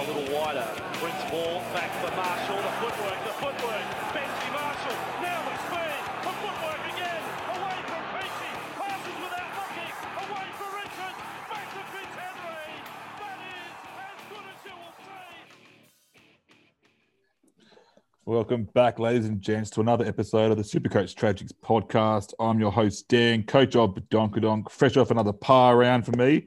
a little wider. Ball back for Marshall. The footwork, the footwork. Benji Marshall. Now speed. The footwork again. Away from Peachy. Passes without looking. Away. Back to. That is as good as you will see. Welcome back, ladies and gents, to another episode of the Supercoach Tragics podcast. I'm your host, Dan, coach of Donkadonk, fresh off another par round for me.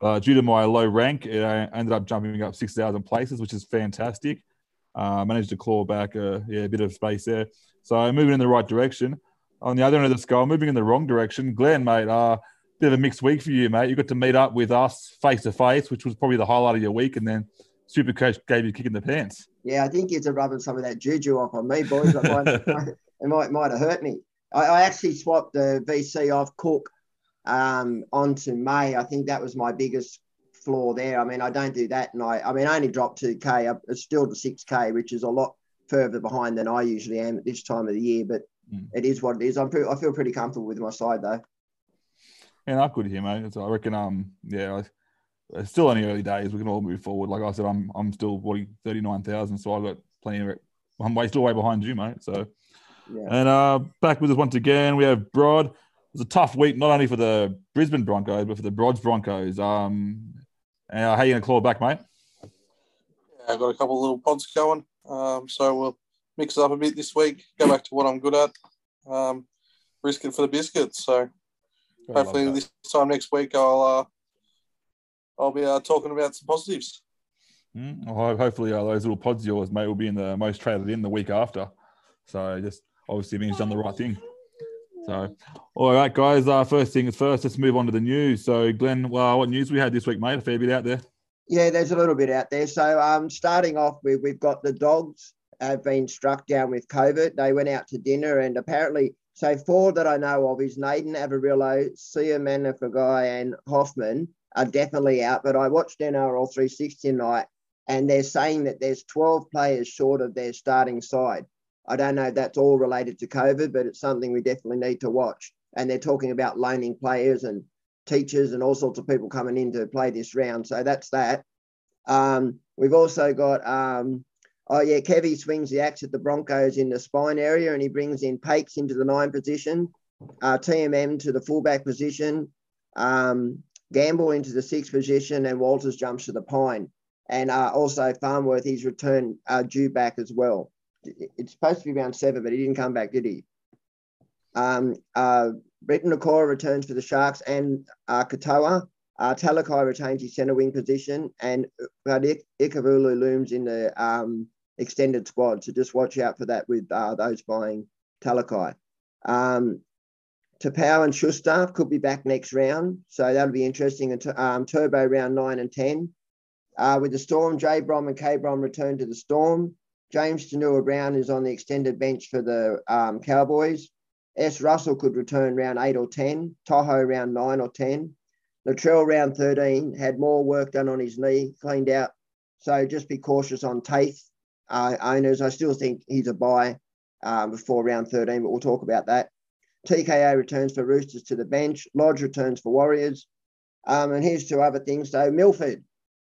Uh, due to my low rank, I ended up jumping up 6,000 places, which is fantastic. Uh, managed to claw back a, yeah, a bit of space there. So moving in the right direction. On the other end of the scale, moving in the wrong direction. Glenn, mate, uh, bit of a mixed week for you, mate. You got to meet up with us face to face, which was probably the highlight of your week, and then Supercoach gave you a kick in the pants. Yeah, I think it's a rubbing some of that juju off on me, boys. It might, it might, might have hurt me. I, I actually swapped the VC off Cook um, onto May. I think that was my biggest flaw there. I mean, I don't do that, and I, I mean, I only dropped two k. It's still to six k, which is a lot further behind than I usually am at this time of the year. But Mm. it is what it is. I'm pretty, I feel pretty comfortable with my side though. Yeah, I'm good here, mate. So I reckon, um, yeah, I, it's still only early days. We can all move forward. Like I said, I'm I'm still 40, 39,000, so I've got plenty of. I'm way still way behind you, mate. So, Yeah. and uh, back with us once again, we have Brod. Was a tough week, not only for the Brisbane Broncos, but for the Brod's Broncos. Um, uh, how you gonna claw back, mate? Yeah, I've got a couple of little pods going. Um, so we'll mix it up a bit this week, go back to what I'm good at, um, risk it for the biscuits. So hopefully this time next week I'll uh, I'll be uh, talking about some positives. Mm, well, hopefully, uh, those little pods of yours, mate, will be in the most traded in the week after. So just obviously means done the right thing. So, all right, guys. Uh, first thing is first. Let's move on to the news. So, Glenn, well, what news we had this week, mate? A fair bit out there. Yeah, there's a little bit out there. So, um, starting off with, we've got the dogs have been struck down with COVID. They went out to dinner, and apparently, so four that I know of is Naden, Averillo, Sia Manafagai, and Hoffman are definitely out. But I watched NRL 360 tonight, and they're saying that there's 12 players short of their starting side. I don't know if that's all related to COVID, but it's something we definitely need to watch. And they're talking about loaning players and teachers and all sorts of people coming in to play this round. So that's that. Um, we've also got, um, oh yeah, Kevy swings the axe at the Broncos in the spine area and he brings in Paix into the nine position, uh, TMM to the fullback position, um, Gamble into the sixth position, and Walters jumps to the pine. And uh, also Farnworth, he's returned uh, due back as well. It's supposed to be around seven, but he didn't come back, did he? Um, uh, Briton Nikora returns for the Sharks and uh, Katoa. Uh, Talakai retains his centre wing position, and Ik- Ikavulu looms in the um, extended squad. So just watch out for that with uh, those buying Talakai. Um, Tapau and Schuster could be back next round, so that'll be interesting. And um, Turbo round nine and ten. Uh, with the Storm, J. Brom and K. Brom return to the Storm. James Tanua Brown is on the extended bench for the um, Cowboys. S. Russell could return round eight or 10. Tohu round nine or 10. Latrell round 13 had more work done on his knee, cleaned out. So just be cautious on Taith uh, owners. I still think he's a buy um, before round 13, but we'll talk about that. TKO returns for Roosters to the bench. Lodge returns for Warriors. Um, and here's two other things. So Milford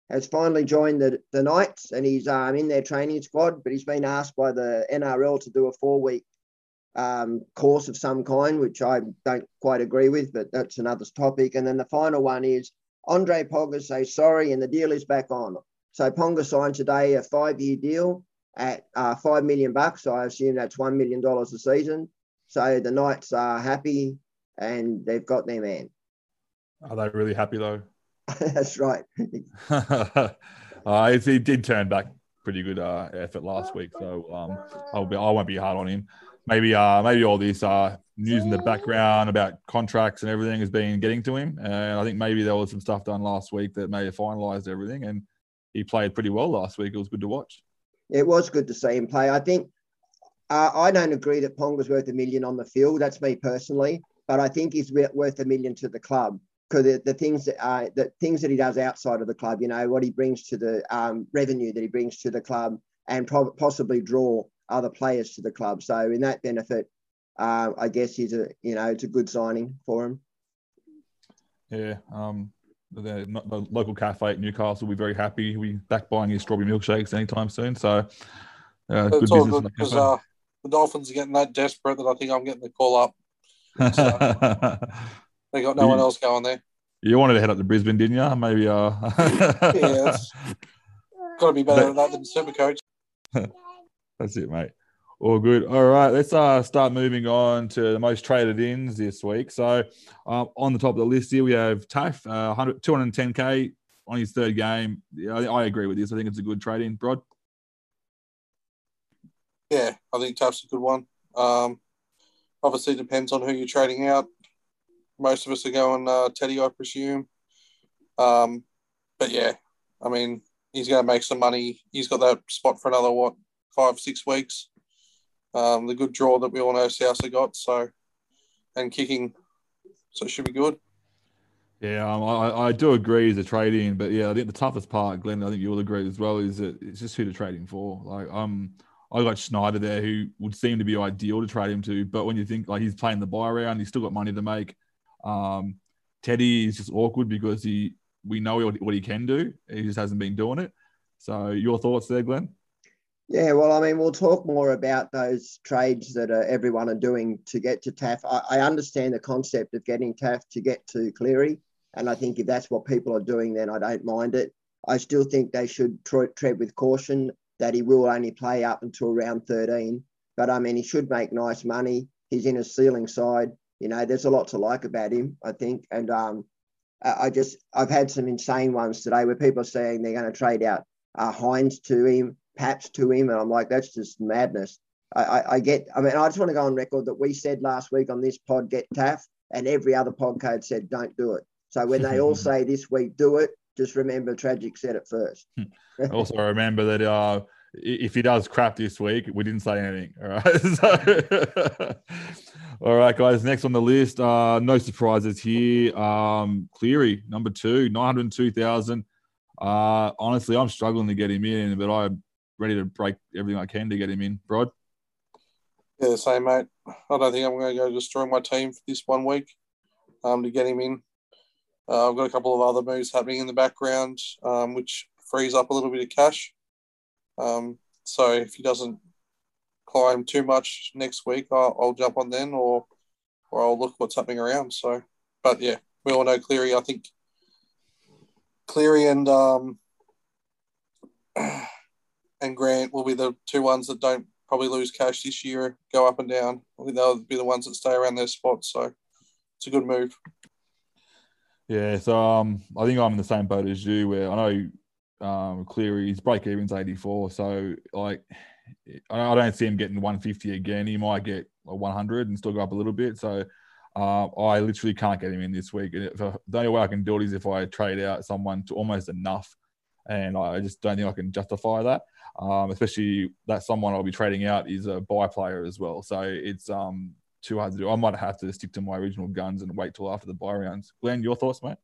has finally joined the, the Knights and he's um, in their training squad, but he's been asked by the NRL to do a four week um, course of some kind, which I don't quite agree with, but that's another topic. And then the final one is Andre Ponga says sorry and the deal is back on. So Ponga signed today a five year deal at uh, five million bucks. I assume that's $1 million a season. So the Knights are happy and they've got their man. Are they really happy though? that's right. uh, he did turn back pretty good uh, effort last week, so um, I'll be I won't be hard on him. Maybe uh, maybe all this uh, news in the background about contracts and everything has been getting to him, and I think maybe there was some stuff done last week that may have finalised everything, and he played pretty well last week. It was good to watch. It was good to see him play. I think uh, I don't agree that Ponga's worth a million on the field. That's me personally, but I think he's worth a million to the club because the, the things that uh, the things that he does outside of the club, you know, what he brings to the um, revenue that he brings to the club, and pro- possibly draw other players to the club. So in that benefit, uh, I guess he's a you know it's a good signing for him. Yeah, um, the, the local cafe at Newcastle will be very happy. He'll be back buying his strawberry milkshakes anytime soon. So, uh, It's all good because uh, the Dolphins are getting that desperate that I think I'm getting the call up. They got no one else going there. you wanted to head up to Brisbane, didn't you? Maybe. Uh... Yeah, got to be better than that than Supercoach. That's it, mate. All good. All right, let's uh, start moving on to the most traded ins this week. So, um, on the top of the list here, we have Taaffe, uh, 210k on his third game. Yeah, I, I agree with this. I think it's a good trade in, Brod. Yeah, I think Taaffe's a good one. Um, obviously, it depends on who you're trading out. Most of us are going uh, Teddy, I presume. Um, but yeah, I mean, he's going to make some money. He's got that spot for another what five, six weeks. Um, the good draw that we all know Souths got. So, and kicking, so it should be good. Yeah, um, I, I do agree trade in, but yeah, I think the toughest part, Glenn, I think you will agree as well, is that it's just who to trade him for. Like, um, I got Schneider there, who would seem to be ideal to trade him to, but when you think like he's playing the buy round, he's still got money to make. Um, Teddy is just awkward because he we know what, he can do, he just hasn't been doing it. So, your thoughts there, Glenn? Yeah, well, I mean, we'll talk more about those trades that uh, everyone are doing to get to Taaffe. I, I understand the concept of getting Taaffe to get to Cleary, and I think if that's what people are doing, then I don't mind it. I still think they should tr- tread with caution that he will only play up until round 13. But I mean, he should make nice money. He's in a ceiling side. You know, there's a lot to like about him, I think. And um, I just, I've had some insane ones today where people are saying they're going to trade out uh, Hynes to him, Paps to him. And I'm like, that's just madness. I, I, I get, I mean, I just want to go on record that we said last week on this pod, get Taaffe, and every other podcast said, don't do it. So when they all say this week, do it, just remember Tragic said it first. also remember that uh, if he does crap this week, we didn't say anything. All right. So, all right, guys. Next on the list, uh, no surprises here. Um, Cleary, number two, 902,000. Uh, honestly, I'm struggling to get him in, but I'm ready to break everything I can to get him in. Brod? Yeah, same, mate. I don't think I'm going to go destroy my team for this one week um, to get him in. Uh, I've got a couple of other moves happening in the background, um, which frees up a little bit of cash. Um, so if he doesn't climb too much next week, I'll, I'll jump on then, or or I'll look what's happening around. So, but yeah, we all know Cleary. I think Cleary and um, and Grant will be the two ones that don't probably lose cash this year, go up and down. I think they'll be the ones that stay around their spots. So it's a good move. Yeah, so um, I think I'm in the same boat as you, where I know um, Cleary's break even's 84. So like, I don't see him getting 150 again. He might get 100 and still go up a little bit. So uh, I literally can't get him in this week. I, the only way I can do it is if I trade out someone to almost enough, and I just don't think I can justify that. Um, especially that someone I'll be trading out is a buy player as well. So it's um too hard to do. I might have to stick to my original guns and wait till after the buy rounds. Glenn, your thoughts, mate?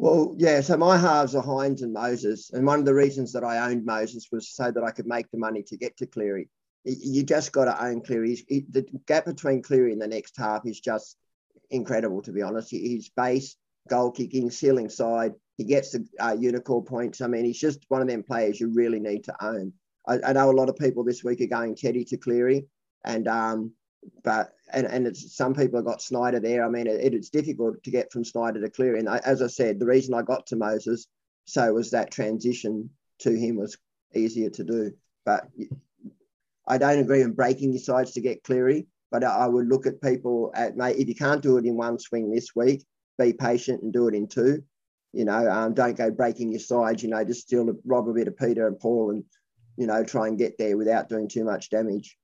Well, yeah. So my halves are Hynes and Moses, and one of the reasons that I owned Moses was so that I could make the money to get to Cleary. You just got to own Cleary. The gap between Cleary and the next half is just incredible, to be honest. His base, goal kicking, ceiling side, he gets the uh, unicorn points. I mean, he's just one of them players you really need to own. I, I know a lot of people this week are going Teddy to Cleary, and um, but and, and some people have got Snyder there. I mean, it, it's difficult to get from Snyder to Cleary. And I, as I said, the reason I got to Moses so was that transition to him was easier to do. But I don't agree on breaking your sides to get Cleary. But I I would look at people at mate. If you can't do it in one swing this week, be patient and do it in two. You know, um, don't go breaking your sides. You know, just still rob a bit of Peter and Paul, and you know, try and get there without doing too much damage.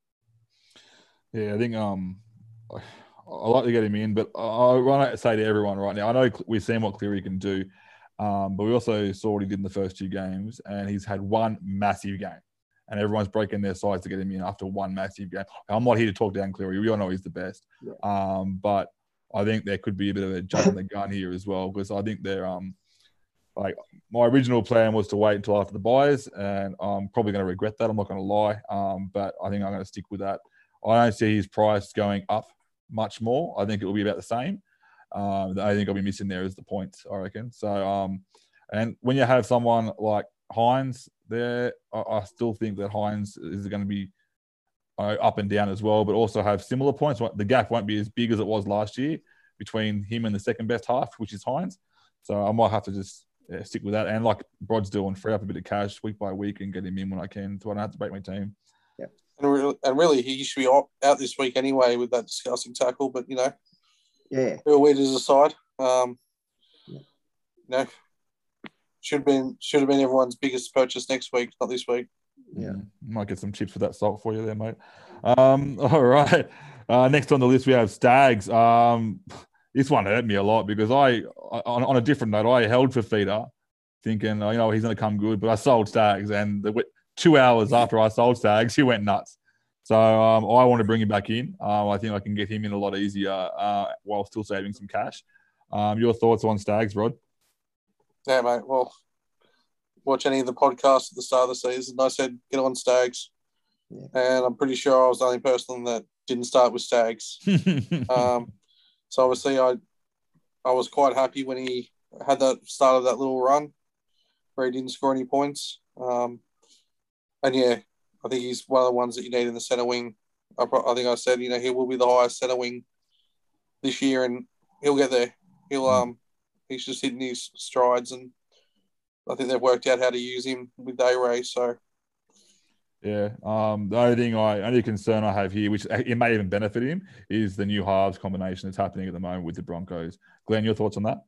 Yeah, I think um, I like to get him in, but I I want to say to everyone right now, I know we've seen what Cleary can do, um, but we also saw what he did in the first two games, and he's had one massive game, and everyone's breaking their sides to get him in after one massive game. I'm not here to talk down Cleary. We all know he's the best, Yeah. um, but I think there could be a bit of a jump in the gun here as well because I think they're um, like my original plan was to wait until after the buys, and I'm probably going to regret that. I'm not going to lie, um, but I think I'm going to stick with that. I don't see his price going up much more. I think it will be about the same. Um, the only thing I'll be missing there is the points, I reckon. So, um, and when you have someone like Hynes there, I, I still think that Hynes is going to be uh, up and down as well, but also have similar points. The gap won't be as big as it was last year between him and the second best half, which is Hines. So I might have to just yeah, stick with that. And like Brod's doing, free up a bit of cash week by week and get him in when I can, so I don't have to break my team. Yeah, and really, and really, he should be out this week anyway with that disgusting tackle. But you know, yeah, who wedges aside, um, you know, should have been should have been everyone's biggest purchase next week, not this week. Yeah, mm, might get some chips for that salt for you there, mate. Um, all right. Uh, next on the list we have Staggs. Um, this one hurt me a lot because I, on, on a different note, I held for Fifita, thinking, oh, you know, he's going to come good, but I sold Staggs, and the, two hours after I sold Staggs, he went nuts. So um, I want to bring him back in. Um, I think I can get him in a lot easier uh, while still saving some cash. Um, your thoughts on Staggs, Rod? Yeah, mate. Well, watch any of the podcasts at the start of the season. I said get on Staggs, yeah. and I'm pretty sure I was the only person that didn't start with Staggs. um, so obviously, I I was quite happy when he had that start of that little run where he didn't score any points. Um, and yeah, I think he's one of the ones that you need in the centre wing. I, I think I said, you know, he will be the highest centre wing this year, and he'll get there. He'll um, he's just hitting his strides, and I think they've worked out how to use him with A Ray. So yeah. Um, the only thing I only concern I have here, which it may even benefit him, is the new halves combination that's happening at the moment with the Broncos. Glenn, your thoughts on that?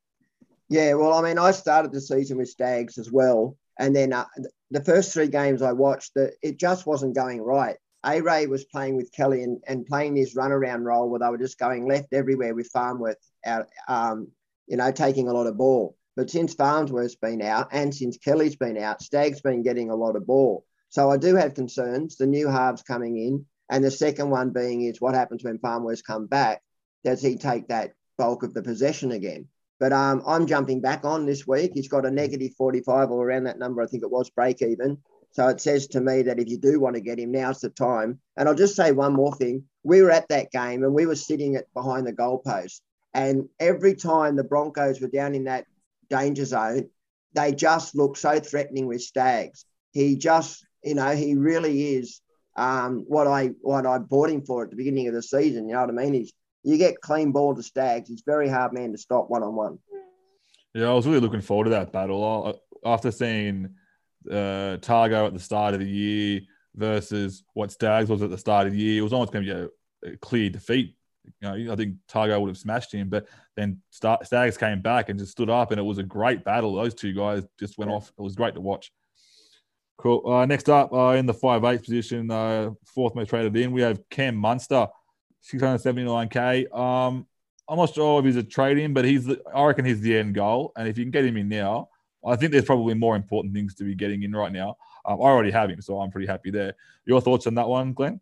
Yeah, well, I mean, I started the season with Staggs as well, and then uh, the first three games I watched, it just wasn't going right. A Ray was playing with Kelly and, and playing this runaround role where they were just going left everywhere with Farnworth out, um, you know, taking a lot of ball. But since Farnworth's been out and since Kelly's been out, Stag's been getting a lot of ball. So I do have concerns. The new halves coming in, and the second one being is what happens when Farnworth come back? Does he take that bulk of the possession again? But um, I'm jumping back on this week. He's got a negative 45 or around that number. I think it was break even. So it says to me that if you do want to get him, now's the time. And I'll just say one more thing. We were at that game and we were sitting at behind the goalpost. And every time the Broncos were down in that danger zone, they just looked so threatening with Staggs. He just you know, he really is um, what I what I bought him for at the beginning of the season. You know what I mean? He's you get clean ball to Staggs. He's very hard man to stop one on one. Yeah, I was really looking forward to that battle after seeing uh, Tago at the start of the year versus what Staggs was at the start of the year. It was almost going to be a, clear defeat. You know, I think Tago would have smashed him, but then Staggs came back and just stood up, and it was a great battle. Those two guys just went yeah. off. It was great to watch. Cool. Uh, next up, uh, in the five eight position, uh, fourth most traded in, we have Cam Munster, 679k. Um, I'm not sure if he's a trade in, but he's the, I reckon he's the end goal. And if you can get him in now, I think there's probably more important things to be getting in right now. Um, I already have him, so I'm pretty happy there. Your thoughts on that one, Glenn?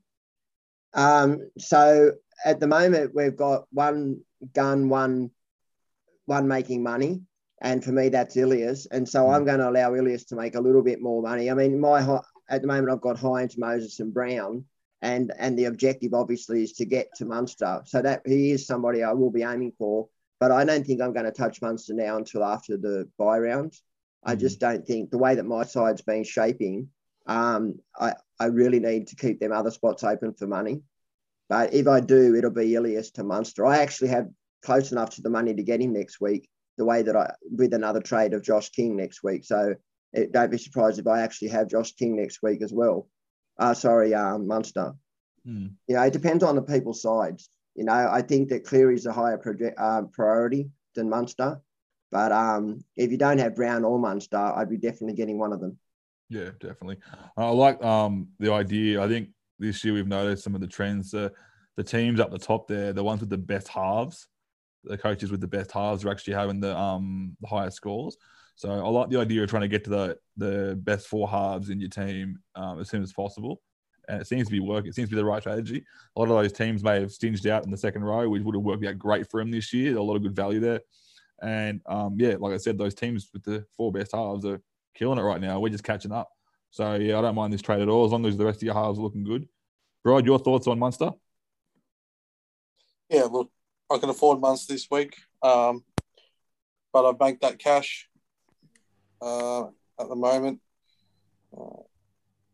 Um, so at the moment, we've got one gun, one one making money. And for me, that's Ilias. And so I'm hmm. going to allow Ilias to make a little bit more money. I mean, my at the moment, I've got Hynes, Moses, and Brown. And, and the objective obviously is to get to Munster. So that he is somebody I will be aiming for. But I don't think I'm going to touch Munster now until after the buy rounds. I hmm. just don't think the way that my side's been shaping, um, I, I really need to keep them other spots open for money. But if I do, it'll be Ilias to Munster. I actually have close enough to the money to get him next week the way that I with another trade of Josh King next week. So it, don't be surprised if I actually have Josh King next week as well. Uh, sorry, um, Munster. Hmm. You know, it depends on the people's sides. You know, I think that Cleary's a higher project, uh, priority than Munster. But um, if you don't have Brown or Munster, I'd be definitely getting one of them. Yeah, definitely. I like um, the idea. I think this year we've noticed some of the trends. Uh, the teams up the top there, the ones with the best halves, the coaches with the best halves are actually having the um the highest scores. So I like the idea of trying to get to the the best four halves in your team um, as soon as possible. And it seems to be working. It seems to be the right strategy. A lot of those teams may have stinged out in the second row, which would have worked out great for them this year. A lot of good value there. And um, yeah, like I said, those teams with the four best halves are killing it right now. We're just catching up. So yeah, I don't mind this trade at all as long as the rest of your halves are looking good. Rod, your thoughts on Munster? Yeah, look, I can afford Munster this week. Um, but I've banked that cash uh, at the moment. Uh,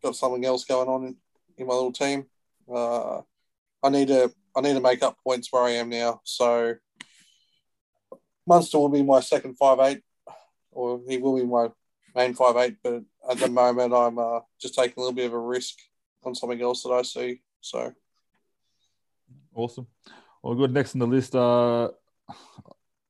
got something else going on in, my little team. Uh, I need to I need to make up points where I am now. So Munster will be my second five eight, or he will be my main five eight. But at the moment, I'm uh, just taking a little bit of a risk on something else that I see. So awesome. Well, good. Next on the list, uh,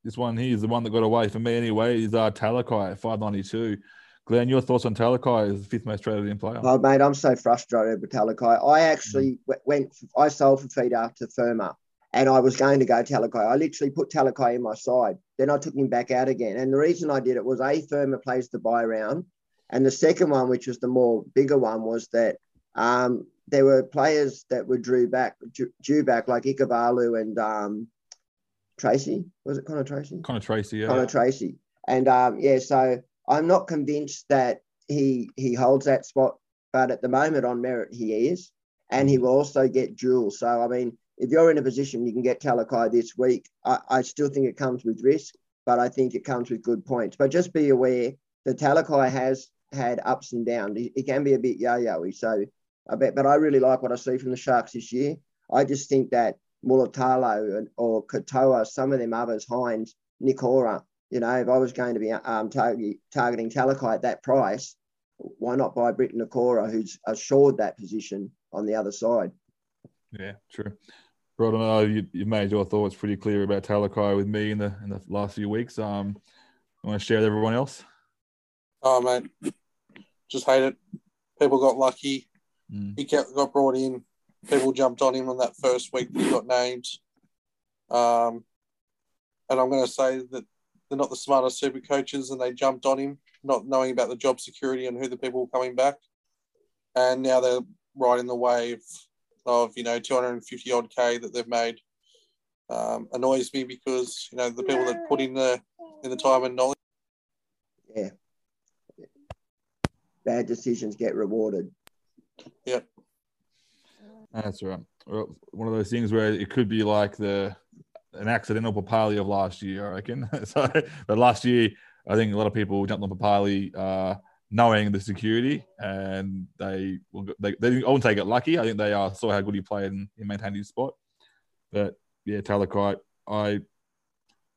this one here is the one that got away for me anyway. Is uh, Talakai at five ninety two. Glenn, your thoughts on Talakai as the fifth most traded in player? Oh, mate, I'm so frustrated with Talakai. I actually mm. went, I sold for Fifita to Firma and I was going to go Talakai. I literally put Talakai in my side. Then I took him back out again. And the reason I did it was A, Firma plays the buy round. And the second one, which was the more bigger one, was that um, there were players that were drew back, due back, like Ikuvalu and um, Tracey. Was it Connor Tracey? Connor Tracey, yeah. Connor Tracey. And um, yeah, so I'm not convinced that he he holds that spot, but at the moment on merit he is, and he will also get dual. So I mean, if you're in a position you can get Talakai this week, I, I still think it comes with risk, but I think it comes with good points. But just be aware that Talakai has had ups and downs. He, he can be a bit yo-yo-y. So I bet, but I really like what I see from the Sharks this year. I just think that Mulitalo or Katoa, some of them others, Hynes, Nikora, you know, if I was going to be um, target, targeting Talakai at that price, why not buy Briton Nikora, who's assured that position on the other side? Yeah, true. Rod, I know you, you made your thoughts pretty clear about Talakai with me in the in the last few weeks. Um, I want to share with everyone else. Oh man, just hate it. People got lucky. Mm. He kept, got brought in. People jumped on him on that first week. He got named. Um, and I'm going to say that they're not the smartest super coaches, and they jumped on him, not knowing about the job security and who the people were coming back. And now they're riding the wave of you know 250 odd k that they've made. Um, annoys me because you know the people that put in the in the time and knowledge. Yeah. Bad decisions get rewarded. Yep. That's right. One of those things where it could be like the an accidental Papali'i of last year, I reckon. so, but last year, I think a lot of people jumped on Papali'i uh, knowing the security, and they they, they didn't, take it lucky. I think they uh, saw how good he played and he maintained his spot. But yeah, Talakai, I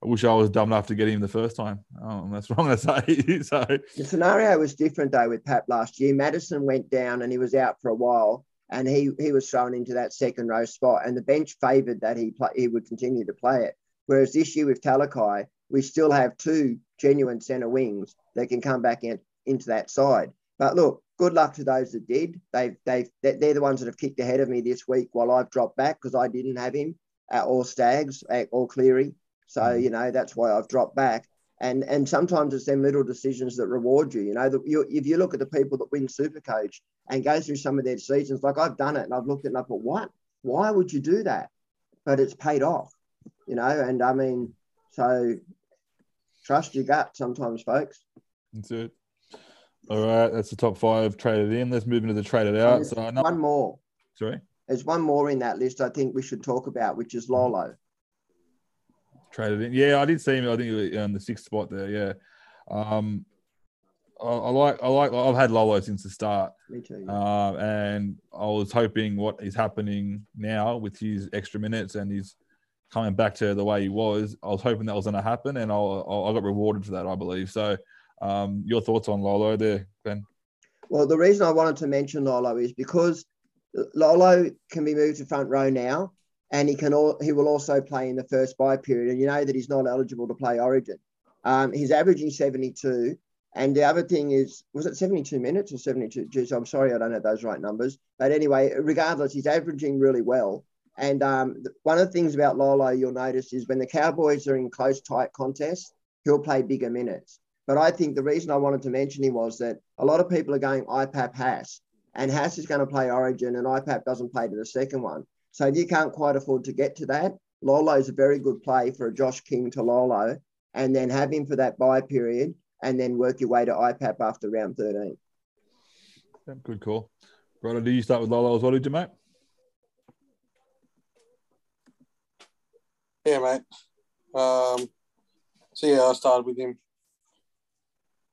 I wish I was dumb enough to get him the first time. Oh, that's wrong to say. so the scenario was different though with Pat last year. Madison went down and he was out for a while, and he he was thrown into that second row spot, and the bench favoured that he play, he would continue to play it. Whereas this year with Talakai, we still have two genuine centre wings that can come back in, into that side. But look, good luck to those that did. They've they've they're the ones that have kicked ahead of me this week while I've dropped back because I didn't have him at all Staggs at all Cleary. So mm-hmm. you know that's why I've dropped back. And and sometimes it's them little decisions that reward you. You know, the, you, if you look at the people that win Supercoach and go through some of their seasons, like I've done it and I've looked at it and I thought, what? Why would you do that? But it's paid off. You know, and I mean, so trust your gut sometimes, folks. That's it. All right, that's the top five traded in. Let's move into the traded out. So one more. Sorry. There's one more in that list I think we should talk about, which is Lolo. Traded in. Yeah, I did see him. I think he was in the sixth spot there. Yeah. Um, I, I, like. I like. I've had Lolo since the start. Me too. Uh, and I was hoping what is happening now with his extra minutes and his coming back to the way he was. I was hoping that was going to happen, and I, I got rewarded for that. I believe so. Um, your thoughts on Lolo there, Ben? Well, the reason I wanted to mention Lolo is because Lolo can be moved to front row now, and he can all, he will also play in the first buy period. And you know that he's not eligible to play Origin. Um, he's averaging 72. And the other thing is, was it 72 minutes or 72? Geez, I'm sorry, I don't have those right numbers. But anyway, regardless, he's averaging really well. And um, one of the things about Lolo you'll notice is when the Cowboys are in close, tight contests, he'll play bigger minutes. But I think the reason I wanted to mention him was that a lot of people are going IPAP Haas, and Haas is going to play Origin, and IPAP doesn't play to the second one. So if you can't quite afford to get to that, Lolo is a very good play for a Josh King to Lolo, and then have him for that buy period, and then work your way to IPAP after round 13. good call. Right, do you start with Lolo as well, did you, mate? Yeah, mate. Um, So yeah, I started with him.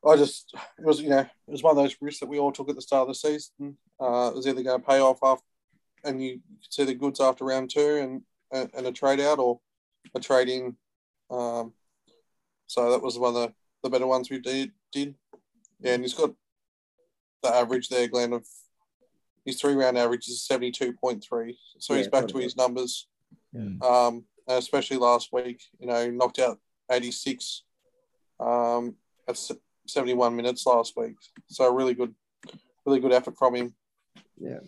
I just it was you know it was one of those risks that we all took at the start of the season. Uh, it was either going to pay off after, and you could see the goods after round two and and, and a trade out or a trade in. Um, so that was one of the, the better ones we did. Did yeah, and he's got the average there, Glenn, of his three round average is seventy two point three. So Yeah, he's back to a his numbers. Mm. Um, especially last week, you know, knocked out eighty six. Um, at seventy one minutes last week. So really good, really good effort from him. Yeah.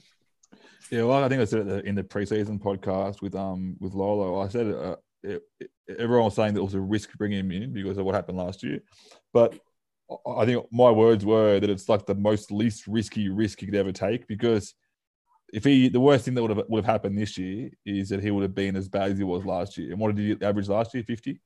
Yeah, well, I think I said it in the- preseason podcast with um with Lolo. I said uh, it, it, everyone was saying that it was a risk bringing him in because of what happened last year, but I- I think my words were that it's like the most least risky risk he could ever take because if he the worst thing that would have would have happened this year is that he would have been as bad as he was last year. And what did he average last year? Fifty.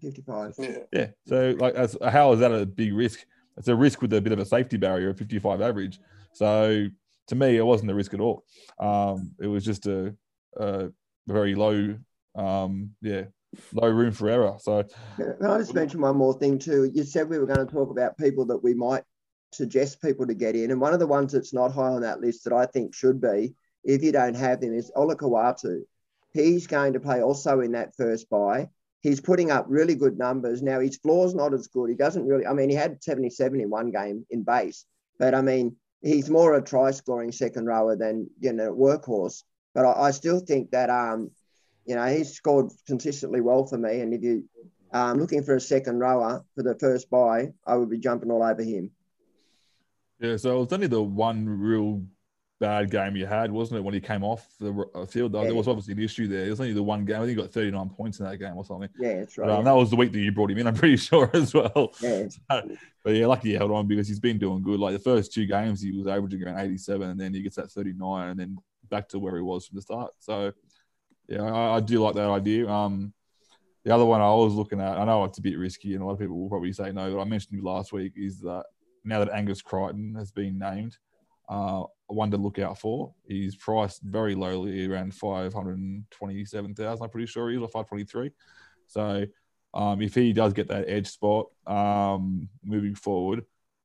55. Yeah, Yeah. So like, as how is that a big risk? It's a risk with a bit of a safety barrier, a 55 average. So to me, it wasn't a risk at all. Um, it was just a, a very low, um, yeah, low room for error. So Can I just mention one more thing too? You said we were going to talk about people that we might suggest people to get in, and one of the ones that's not high on that list that I think should be, if you don't have him, is Olakau'atu. He's going to play also in that first buy. He's putting up really good numbers. Now his floor's not as good. He doesn't really. I mean, he had 77 in one game in base, but I mean, he's more a try scoring second rower than you know workhorse. But I, I still think that um, you know, he's scored consistently well for me. And if you um looking for a second rower for the first buy, I would be jumping all over him. yeah, so it was only the one real bad game you had, wasn't it? When he came off the uh, field, though, Yeah. there was obviously an issue there. It was only the one game. I think he got 39 points in that game or something. Yeah, that's But, right. um, that was the week that you brought him in. I'm pretty sure as well. yeah. But yeah, lucky he held on because he's been doing good. Like the first two games, he was averaging around 87, and then he gets that 39, and then back to where he was from the start. So yeah, I, I do like that idea. Um, the other one I was looking at, I know it's a bit risky, and a lot of people will probably say no, but I mentioned last week is that now that Angus Crichton has been named, uh, one to look out for. He's priced very lowly, around 527,000. I'm pretty sure he is, or 523. So um, if he does get that edge spot um, moving forward,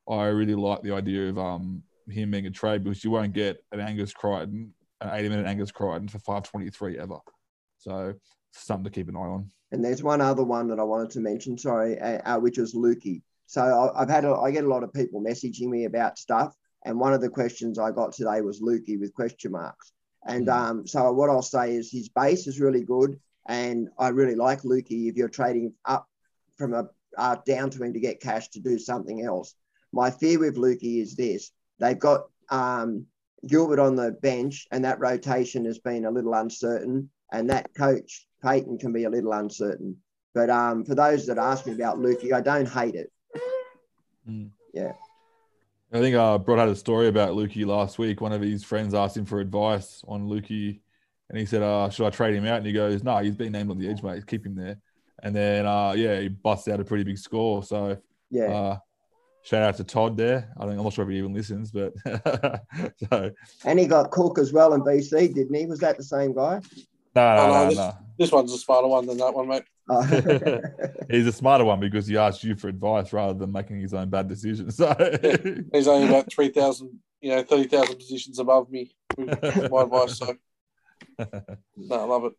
I really like the idea of um, him being a trade because you won't get an Angus Crichton, an 80 minute Angus Crichton for 523 ever. So something to keep an eye on. And there's one other one that I wanted to mention, sorry, uh, uh, which was Lukey. So I've had, a, I get a lot of people messaging me about stuff, and one of the questions I got today was Lukey with question marks. And Mm. um, so what I'll say is his base is really good, and I really like Lukey if you're trading up from a uh, down to him to get cash to do something else. My fear with Lukey is this: they've got um, Gilbert on the bench, and that rotation has been a little uncertain, and that coach Payten can be a little uncertain. But um, for those that ask me about Lukey, I don't hate it. I think uh, brought out a story about Lukey last week. One of his friends asked him for advice on Lukey, and he said, uh, "Should I trade him out?" And he goes, "No, he's been named on the edge, mate. Keep him there." And then, uh, yeah, he busts out a pretty big score. So, Yeah, uh, shout out to Todd there. I think I'm not sure if he even listens, but so and he got Cook as well in VC, didn't he? Was that the same guy? no, Oh, no, no, no, this- no. This one's a smarter one than that one, mate. Oh. He's a smarter one because he asked you for advice rather than making his own bad decisions. So, He's only about three thousand, you know, thirty thousand positions above me with my advice. So no, I love it.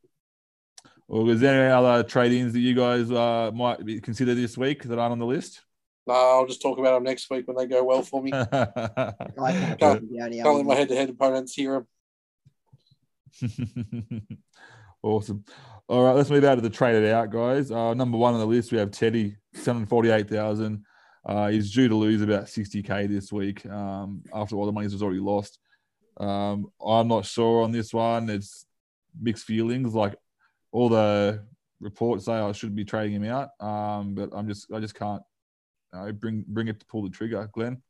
well, is there any other trade-ins that you guys uh, might be- consider this week that aren't on the list? No, I'll just talk about them next week when they go well for me. I can't Can't- be the only Can't let my head-to-head opponents hear them. Awesome. All right, let's move out to the traded out guys. Uh, number one on the list, we have Teddy, seven hundred forty-eight thousand. Uh, he's due to lose about sixty k this week um, after all the money was already lost. Um, I'm not sure on this one. It's mixed feelings. Like all the reports say, I should be trading him out, um, but I'm just I just can't bring bring it to pull the trigger. Glenn.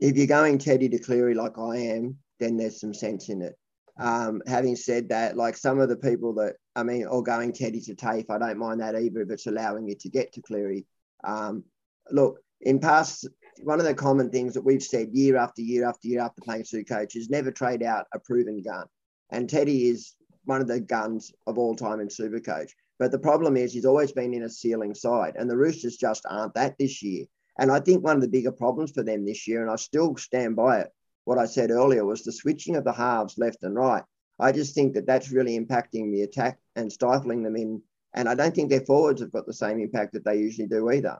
if you're going Teddy to Cleary like I am, then there's some sense in it. Um, having said that, like some of the people that I mean, or going Teddy to Taaffe, I don't mind that either if it's allowing you to get to Cleary. Um, look, in past, one of the common things that we've said year after year after year after playing two coaches, never trade out a proven gun. And Teddy is one of the guns of all time in Supercoach. But the problem is he's always been in a ceiling side, and the Roosters just aren't that this year. And I think one of the bigger problems for them this year, and I still stand by it, what I said earlier was the switching of the halves left and right. I just think that that's really impacting the attack and stifling them in. And I don't think their forwards have got the same impact that they usually do either.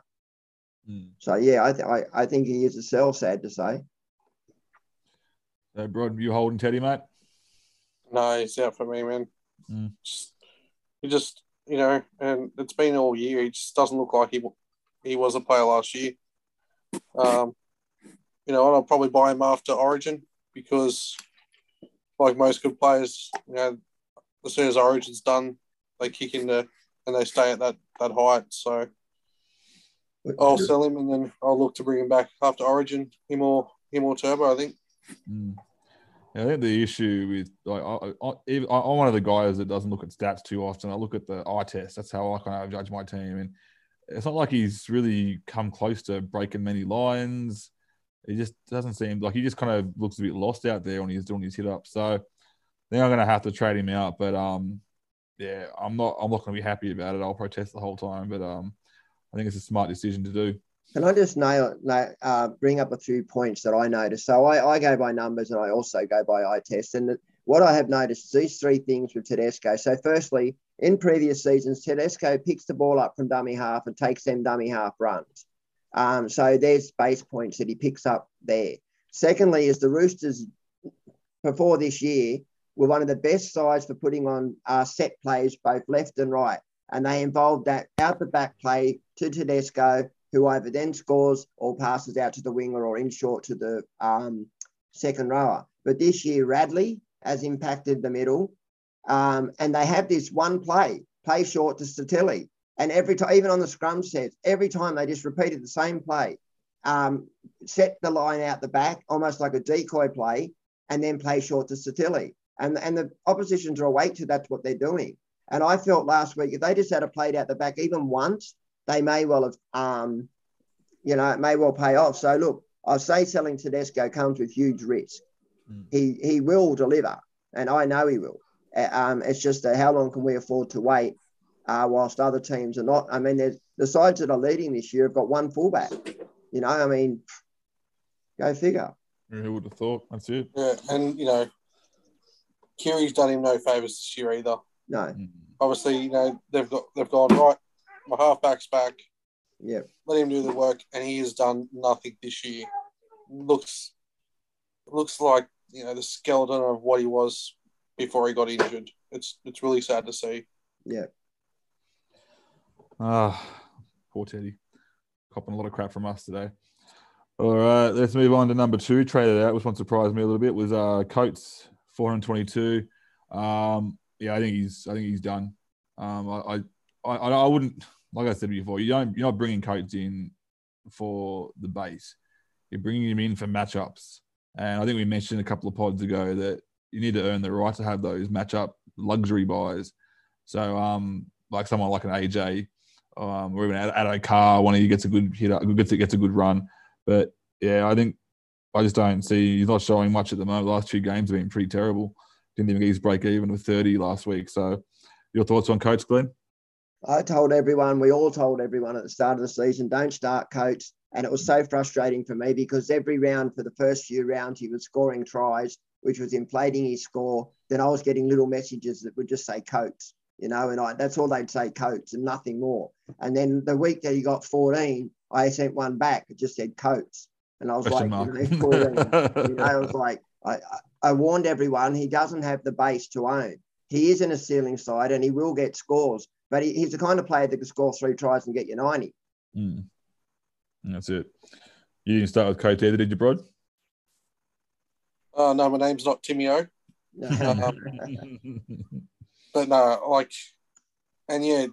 Mm. So yeah, I, th- I I think he is a sell. Sad to say. So, Brod, you holding Teddy, mate? No, he's out for me, man. Mm. Just, he just, you know, and it's been all year. He just doesn't look like he he was a player last year. Um, you know, and I'll probably buy him after Origin because, like most good players, you know, as soon as Origin's done, they kick in into and they stay at that that height. So I'll sell him and then I'll look to bring him back after Origin. Him or him or Turbo, I think. Mm. Yeah, I think the issue with like I, I, I, I'm one of the guys that doesn't look at stats too often. I look at the eye test. That's how I kind of judge my team, and it's not like he's really come close to breaking many lines. He just doesn't seem like he just kind of looks a bit lost out there when he's doing his hit up. So I think I'm going to have to trade him out. But um, yeah, I'm not. I'm not going to be happy about it. I'll protest the whole time. But um, I think it's a smart decision to do. Can I just nail, nail uh, bring up a few points that I noticed? So I, I go by numbers and I also go by eye test. And what I have noticed is these three things with Tedesco. So firstly, in previous seasons, Tedesco picks the ball up from dummy half and takes them dummy half runs. Um, so there's base points that he picks up there. Secondly, is the Roosters before this year were one of the best sides for putting on uh, set plays both left and right. And they involved that out the back play to Tedesco, who either then scores or passes out to the winger or in short to the um, second rower. But this year, Radley has impacted the middle. Um, and they have this one play, play short to Statelli. And every time, even on the scrum sets, every time they just repeated the same play, um, set the line out the back, almost like a decoy play, and then play short to Statelli. And, and the oppositions are weight to that's what they're doing. And I felt last week, if they just had a played out the back even once, they may well have, um, you know, it may well pay off. So look, I say selling Tedesco comes with huge risk. Mm. He he will deliver, and I know he will. Um, it's just how long can we afford to wait uh, whilst other teams are not? I mean, there's the sides that are leading this year have got one fullback. You know, I mean, go figure. Who would have thought? That's it. Yeah, and you know, Keary's done him no favors this year either. No, Mm. Obviously, you know they've got they've gone right. My halfback's back. yeah, Let him do the work, and he has done nothing this year. Looks looks like you know the skeleton of what he was before he got injured. It's it's really sad to see. yeah. Ah, poor Teddy. Copping a lot of crap from us today. All right, let's move on to number two. Traded out, which one surprised me a little bit was uh Coates, 422. Um, yeah, I think he's I think he's done. Um, I I, I, I wouldn't like I said before. You don't you're not bringing Coates in for the base. You're bringing him in for matchups. And I think we mentioned a couple of pods ago that you need to earn the right to have those matchup luxury buys. So, um, like someone like an AJ, um, or even Addo Carr, one of you gets a good hit, gets gets a good run. But yeah, I think I just don't see he's not showing much at the moment. The last two games have been pretty terrible. Didn't even get his break even with 30 last week. So, your thoughts on Coach Glenn? I told everyone, we all told everyone at the start of the season, don't start Coates. And it was so frustrating for me because every round for the first few rounds, he was scoring tries, which was inflating his score. Then I was getting little messages that would just say Coates, you know, and I, that's all they'd say Coates and nothing more. And then the week that he got 14, I sent one back. It just said Coates. And I was Question like, you know, 14. you know, I was like, I, I- I warned everyone he doesn't have the base to own. He is in a ceiling side and he will get scores, but he, he's the kind of player that can score three tries and get you 90. Mm. That's it. You didn't start with Coates either, did you, Brod? Uh, no, my name's not Timmy O, but no, like, and yeah,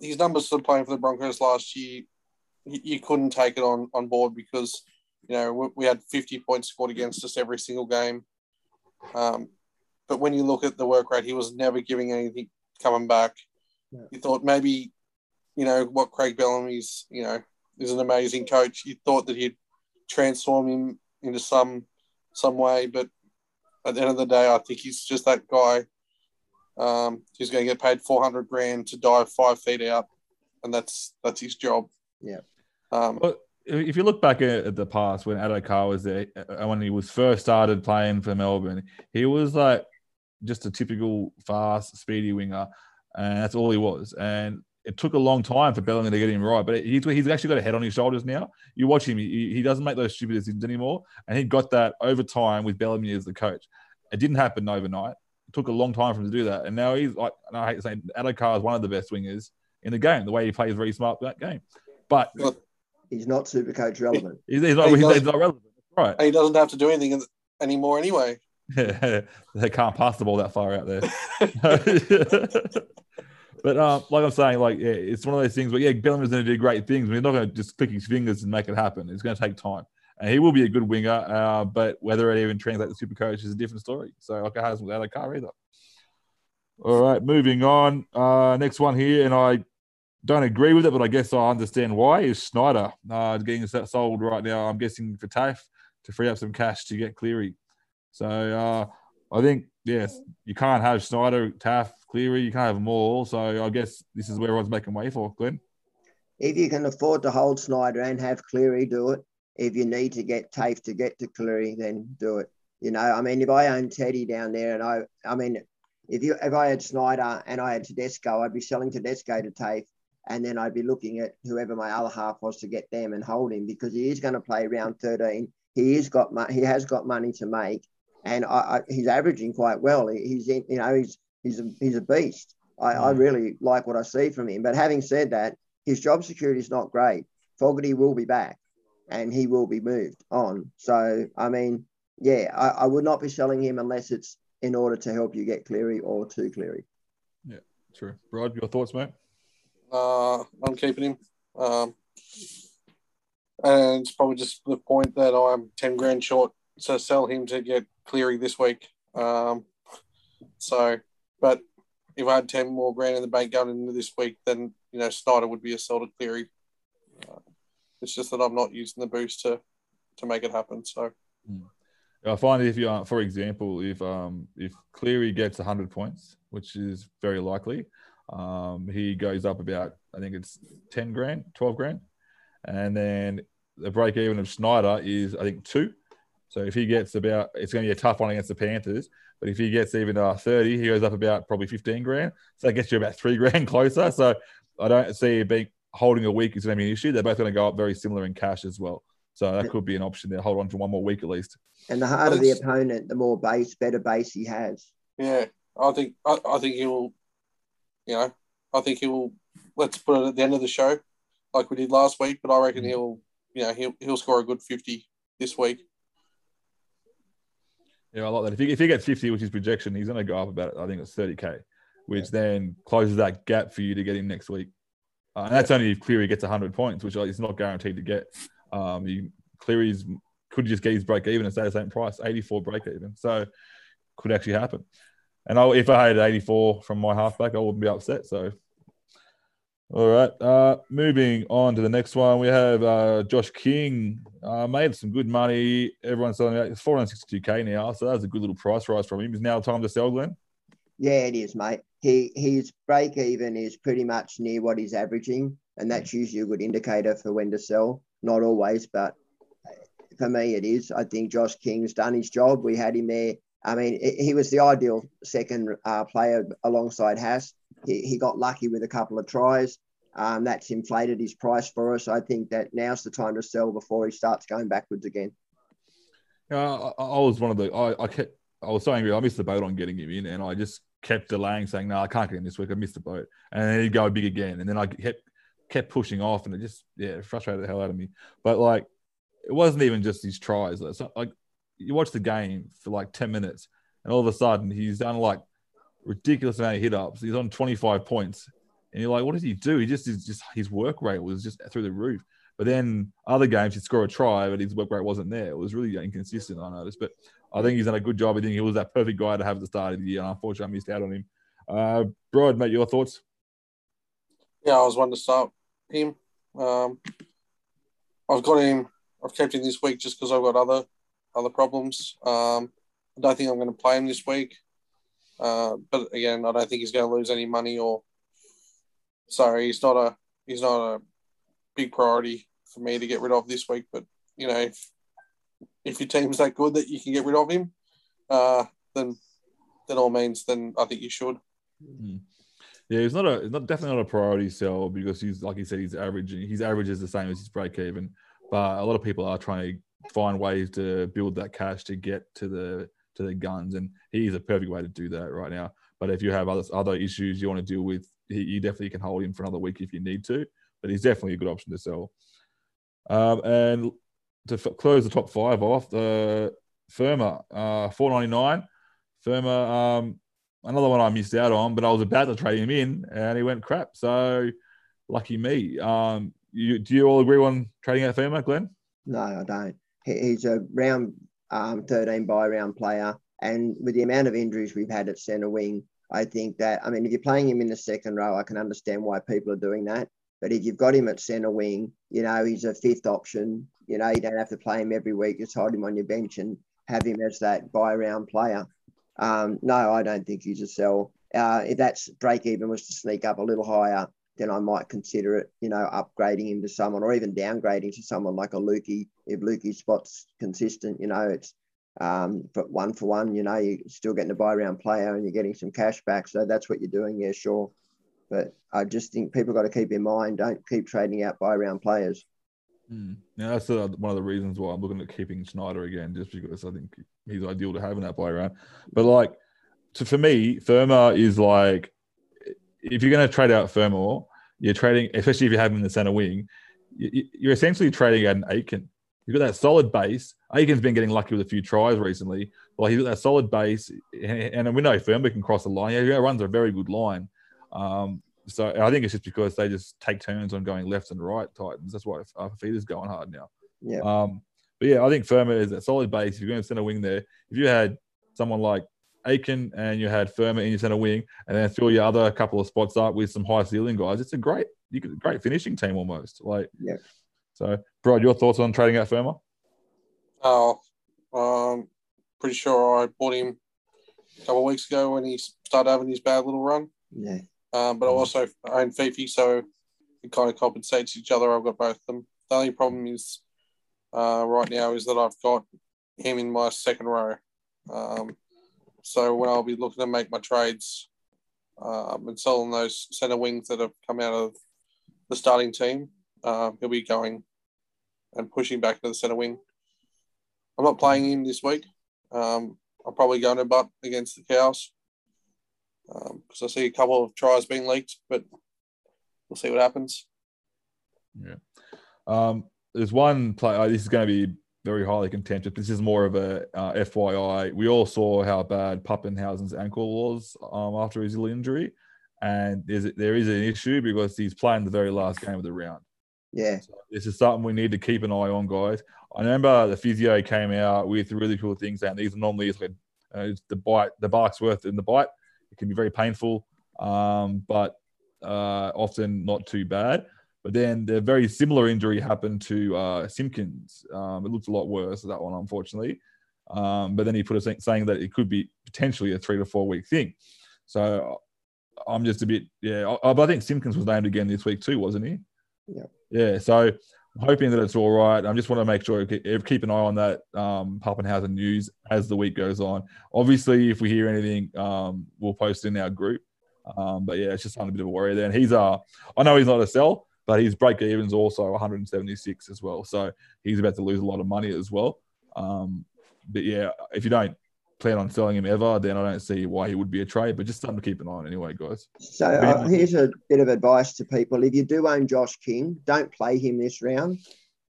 his numbers for playing for the Broncos last year, you, couldn't take it on on board because you know we, we had 50 points scored against us every single game. Um, but when you look at the work rate, he was never giving anything coming back. Yeah. You thought maybe, you know, what Craig Bellamy's, you know, is an amazing coach. You thought that he'd transform him into some some way, but at the end of the day, I think he's just that guy Um, he's going to get paid 400 grand to dive five feet out, and that's that's his job. Yeah. Um, Well, if you look back at, at the past when Addo Carr was there, uh, when he was first started playing for Melbourne, he was like just a typical fast, speedy winger, and that's all he was. And it took a long time for Bellingham to get him right, but he's, he's actually got a head on his shoulders now. You watch him; he, he doesn't make those stupid decisions anymore, and he got that over time with Bellamy as the coach. It didn't happen overnight. It took a long time for him to do that, and now he's like, and I hate saying, Addo Carr is one of the best wingers in the game. The way he plays very smart that game, but He's not super coach relevant. He's, he's, not, He he's, he's not relevant. Right. and he doesn't have to do anything in- anymore anyway. they can't pass the ball that far out there. but um, like I'm saying, like yeah, it's one of those things where yeah, Bellingham's going to do great things. We're not going to just click his fingers and make it happen. It's going to take time, and he will be a good winger. Uh, but whether it even translates to super coach is a different story. So like it hasn't without a car either. All right, moving on. Uh, next one here, and I don't agree with it, but I guess I understand why. Is Schneider uh, getting sold right now? I'm guessing for Taaffe to free up some cash to get Cleary. So uh, I think yes, you can't have Schneider, Taaffe, Cleary. You can't have them all. So I guess this is where everyone's making way for Glenn. If you can afford to hold Schneider and have Cleary, do it. If you need to get Taaffe to get to Cleary, then do it. You know, I mean, if I own Teddy down there, and I, I mean, if you if I had Schneider and I had Tedesco, I'd be selling Tedesco to Taaffe, and then I'd be looking at whoever my other half was to get them and hold him because he is going to play round thirteen. He is got he has got money to make, and I, I, he's averaging quite well. He- He's in, you know he's he's a, he's a beast. I, I Mm. really like what I see from him. But having said that, his job security is not great. Fogarty will be back, and he will be moved on. So I mean, yeah, I, I would not be selling him unless it's in order to help you get Cleary or to Cleary. Yeah, true. Rod, your thoughts, mate? Uh, I'm keeping him. Um, and it's probably just the point that I'm 10 grand short to sell him to get Cleary this week. Um, so, but if I had 10 more grand in the bank going into this week, then, you know, Schneider would be a sell to Cleary. Uh, it's just that I'm not using the boost to, to make it happen. So, I find if you, are, for example, if um if Cleary gets 100 points, which is very likely, um he goes up about I think it's 10 grand, 12 grand, and then the break even of Schneider is I think two. So if he gets about, it's going to be a tough one against the Panthers. But if he gets even uh, 30, he goes up about probably 15 grand. So that gets you about three grand closer. So I don't see it being holding a week is going to be an issue. They're both going to go up very similar in cash as well. So that could be an option there. Hold on for one more week at least. And the harder Well, the opponent, the more base, better base he has. yeah, I think, I, I think he will, you know, I think he will, let's put it at the end of the show like we did last week, but I reckon mm. he'll, you know, he'll, he'll score a good 50 this week. Yeah, I like that. If he, if he gets 50, which is projection, he's going to go up about, I think it's 30K, which then closes that gap for you to get him next week. Uh, and that's only if Cleary gets 100 points, which is not guaranteed to get. Um, you, Cleary's could just get his break even and stay the same price, 84 break even. So could actually happen. And I, if I had 84 from my halfback, I wouldn't be upset. So, all right. Uh, moving on to the next one, we have uh, Josh King. Uh, made some good money. Everyone's selling out. It's 462k now, so that's a good little price rise from him. Is now time to sell, Glenn? Yeah, it is, mate. He his break even is pretty much near what he's averaging, and that's usually a good indicator for when to sell. Not always, but for me, it is. I think Josh King's done his job. We had him there. I mean, he was the ideal second uh, player alongside Haas. He, he got lucky with a couple of tries. Um, that's inflated his price for us. I think that now's the time to sell before he starts going backwards again. Yeah, I, I was one of the. I, I kept. I was so angry. I missed the boat on getting him in, and I just kept delaying, saying, "No, I can't get in this week. I missed the boat." And then he'd go big again, and then I kept kept pushing off, and it just yeah frustrated the hell out of me. But like, it wasn't even just his tries. It's like you watch the game for like ten minutes, and all of a sudden he's done like ridiculous amount of hit ups. He's on twenty five points, and you're like, what does he do? He just is just his work rate was just through the roof. But then other games he'd score a try, but his work rate wasn't there. It was really inconsistent. I noticed, but I think he's done a good job. I think he was that perfect guy to have at the start of the year. And unfortunately, I missed out on him. Uh, Brod, mate, your thoughts? Yeah, I was one to start him. Um, I've got him. I've kept him this week just because I've got other other problems. Um, I don't think I'm going to play him this week. Uh, but again, I don't think he's going to lose any money or. Sorry, he's not a he's not a big priority for me to get rid of this week. But you know, if, if your team's that good that you can get rid of him, uh, then then all means, then I think you should. Mm. Yeah, he's not a he's not definitely not a priority sell because he's like you said, he's averaging his average is the same as his break even. But a lot of people are trying to find ways to build that cash to get to the to the guns, and he's a perfect way to do that right now. But if you have other other issues you want to deal with, he, you definitely can hold him for another week if you need to. But he's definitely a good option to sell. Um, and to f- close the top five off, the Firma, uh, four ninety nine. Firma, um, another one I missed out on, but I was about to trade him in, and he went crap. So lucky me. Um, you, do you all agree on trading out Firma, Glenn? No, I don't. He, he's a round um, 13 by round player. And with the amount of injuries we've had at centre wing, I think that, I mean, if you're playing him in the second row, I can understand why people are doing that. But if you've got him at centre wing, you know, he's a fifth option. You know, you don't have to play him every week. Just hold him on your bench and have him as that buy round player. Um, no, I don't think he's a sell. Uh, if that's break even was to sneak up a little higher, then I might consider it, you know, upgrading him to someone or even downgrading to someone like a Lukey. If Lukey's spot's consistent, you know, it's um, but one for one, you know, you're still getting a buy round player and you're getting some cash back. So that's what you're doing, yeah, sure. But I just think people got to keep in mind, don't keep trading out buy round players. Mm. That's uh, one of the reasons why I'm looking at keeping Schneider again, just because I think he's ideal to have in that buy round. But like, for me, Firma is like, if you're going to trade out Firma, you're trading, especially if you have him in the center wing, you're essentially trading at an Aiken. You've got that solid base. Aiken's been getting lucky with a few tries recently. Well, he's got that solid base, and we know Firma can cross the line. He runs a very good line. Um, so I think it's just because they just take turns on going left and right Titans. That's why Fifita's going hard now. Yeah. Um, but yeah, I think Firma is a solid base. If you're going to center wing there, if you had someone like Aitken and you had Firma in your center wing, and then fill your other couple of spots up with some high ceiling guys, it's a great, you could, great finishing team almost. Like, yeah. So, Brad, your thoughts on trading out Firma? Oh, um, pretty sure I bought him a couple of weeks ago when he started having his bad little run. Yeah. Um, but I also own Fifi, so it kind of compensates each other. I've got both of them. The only problem is uh, right now is that I've got him in my second row. Um, so when I'll be looking to make my trades um, and selling those centre wings that have come out of the starting team, uh, he'll be going and pushing back to the centre wing. I'm not playing him this week. Um, I'm probably going to butt against the cows because um, I see a couple of tries being leaked, but we'll see what happens. Yeah. Um, there's one play. Uh, this is going to be very highly contentious. This is more of a uh, FYI. We all saw how bad Papenhuyzen's ankle was um, after his injury, and there's, there is an issue because he's playing the very last game of the round. Yeah. So this is something we need to keep an eye on, guys. I remember the physio came out with really cool things, and these are normally like uh, the bite, the bark's worth in the bite. Can be very painful, um, but uh, often not too bad. But then the very similar injury happened to uh, Simpkins. Um, it looked a lot worse, that one, unfortunately. Um, but then he put a saying that it could be potentially a three to four week thing. So I'm just a bit, yeah. I, I think Simpkins was named again this week too, wasn't he? Yeah. Yeah. So hoping that it's all right. I just want to make sure keep an eye on that um, Papenhuyzen news as the week goes on. Obviously, if we hear anything, um, we'll post in our group. Um, but yeah, it's just on a bit of a worry there. And he's uh, I know he's not a sell, but his break even's also 176 as well. So he's about to lose a lot of money as well. Um, but yeah, if you don't plan on selling him ever, then I don't see why he would be a trade. But just something to keep an eye on anyway, guys. So uh, here's a bit of advice to people: if you do own Josh King, don't play him this round.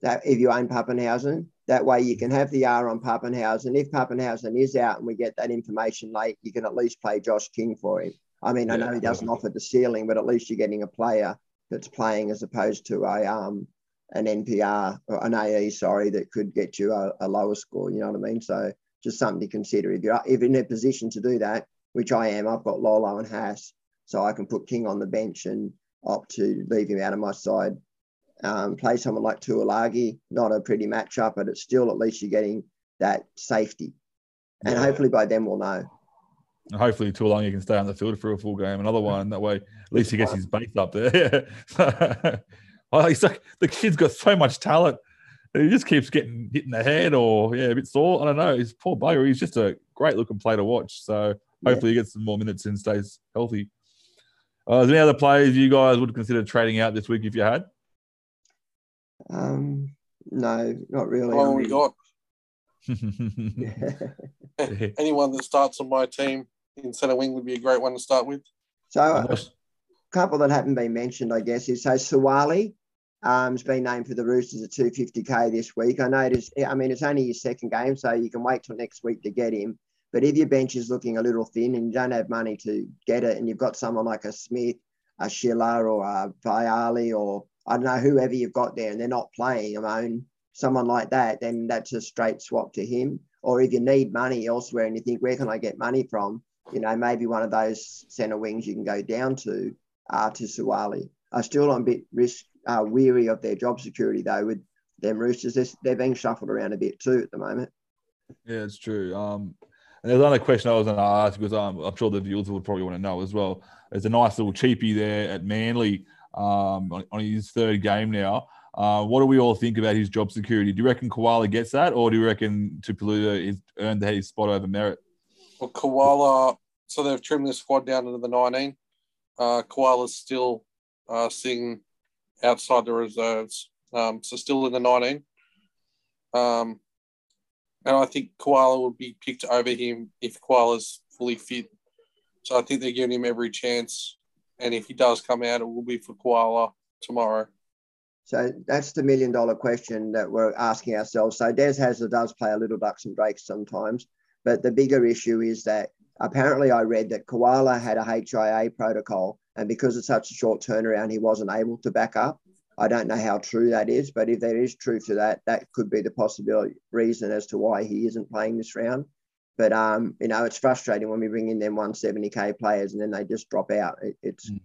That if you own Papenhuyzen, that way you can have the R on Papenhuyzen. If Papenhuyzen is out and we get that information late, you can at least play Josh King for him. I mean, yeah, I know he doesn't offer the ceiling, but at least you're getting a player that's playing as opposed to a um an NPR or an AE, sorry, that could get you a, a lower score. You know what I mean? So just something to consider. If you're if in a position to do that, which I am, I've got Lolo and Haas, so I can put King on the bench and opt to leave him out of my side. Um, play someone like Tuilagi, not a pretty matchup, but it's still at least you're getting that safety. And yeah. hopefully by then we'll know. And hopefully, Tuolungi can stay on the field for a full game. Another one that way, at least he gets his base up there. oh, he's like the kid's got so much talent. He just keeps getting hit in the head or yeah, a bit sore. I don't know. He's poor bugger. He's just a great looking player to watch. So hopefully yeah. he gets some more minutes and stays healthy. Uh, is there any other players you guys would consider trading out this week if you had? Um, no, not really. Oh, we got anyone that starts on my team in centre wing would be a great one to start with. So, a couple that haven't been mentioned, I guess, is so Suaalii um, has been named for the Roosters at 250k this week. I know it is. I mean, it's only his second game, so you can wait till next week to get him. But if your bench is looking a little thin and you don't have money to get it, and you've got someone like a Smith, a Schiller, or a Viali, or I don't know whoever you've got there, and they're not playing, I mean, someone like that, then that's a straight swap to him. Or if you need money elsewhere and you think, where can I get money from? You know, maybe one of those centre wings you can go down to uh, to Suaalii. I still am a bit risk uh, weary of their job security though. With them Roosters, they're, they're being shuffled around a bit too at the moment. Yeah, it's true. Um, and there's another question I was going to ask because um, I'm sure the viewers would probably want to know as well. There's a nice little cheapie there at Manly um, on, on, his third game now. Uh, what do we all think about his job security? Do you reckon Koula gets that, or do you reckon Tuipulotu is earned his spot over merit? Well, Koula, so they've trimmed the squad down to the 19. Uh, Koula's still uh, sitting outside the reserves, um, so still in the 19. Um, and I think Koula would be picked over him if Koula's fully fit. So I think they're giving him every chance. And if he does come out, it will be for Koula tomorrow. So that's the million dollar question that we're asking ourselves. So Des Hasler does play a little ducks and drakes sometimes, but the bigger issue is that apparently I read that Koula had a HIA protocol, and because it's such a short turnaround, he wasn't able to back up. I don't know how true that is, but if there is truth to that, that could be the possibility reason as to why he isn't playing this round. But um, you know, it's frustrating when we bring in them 170k players and then they just drop out. It, it's mm.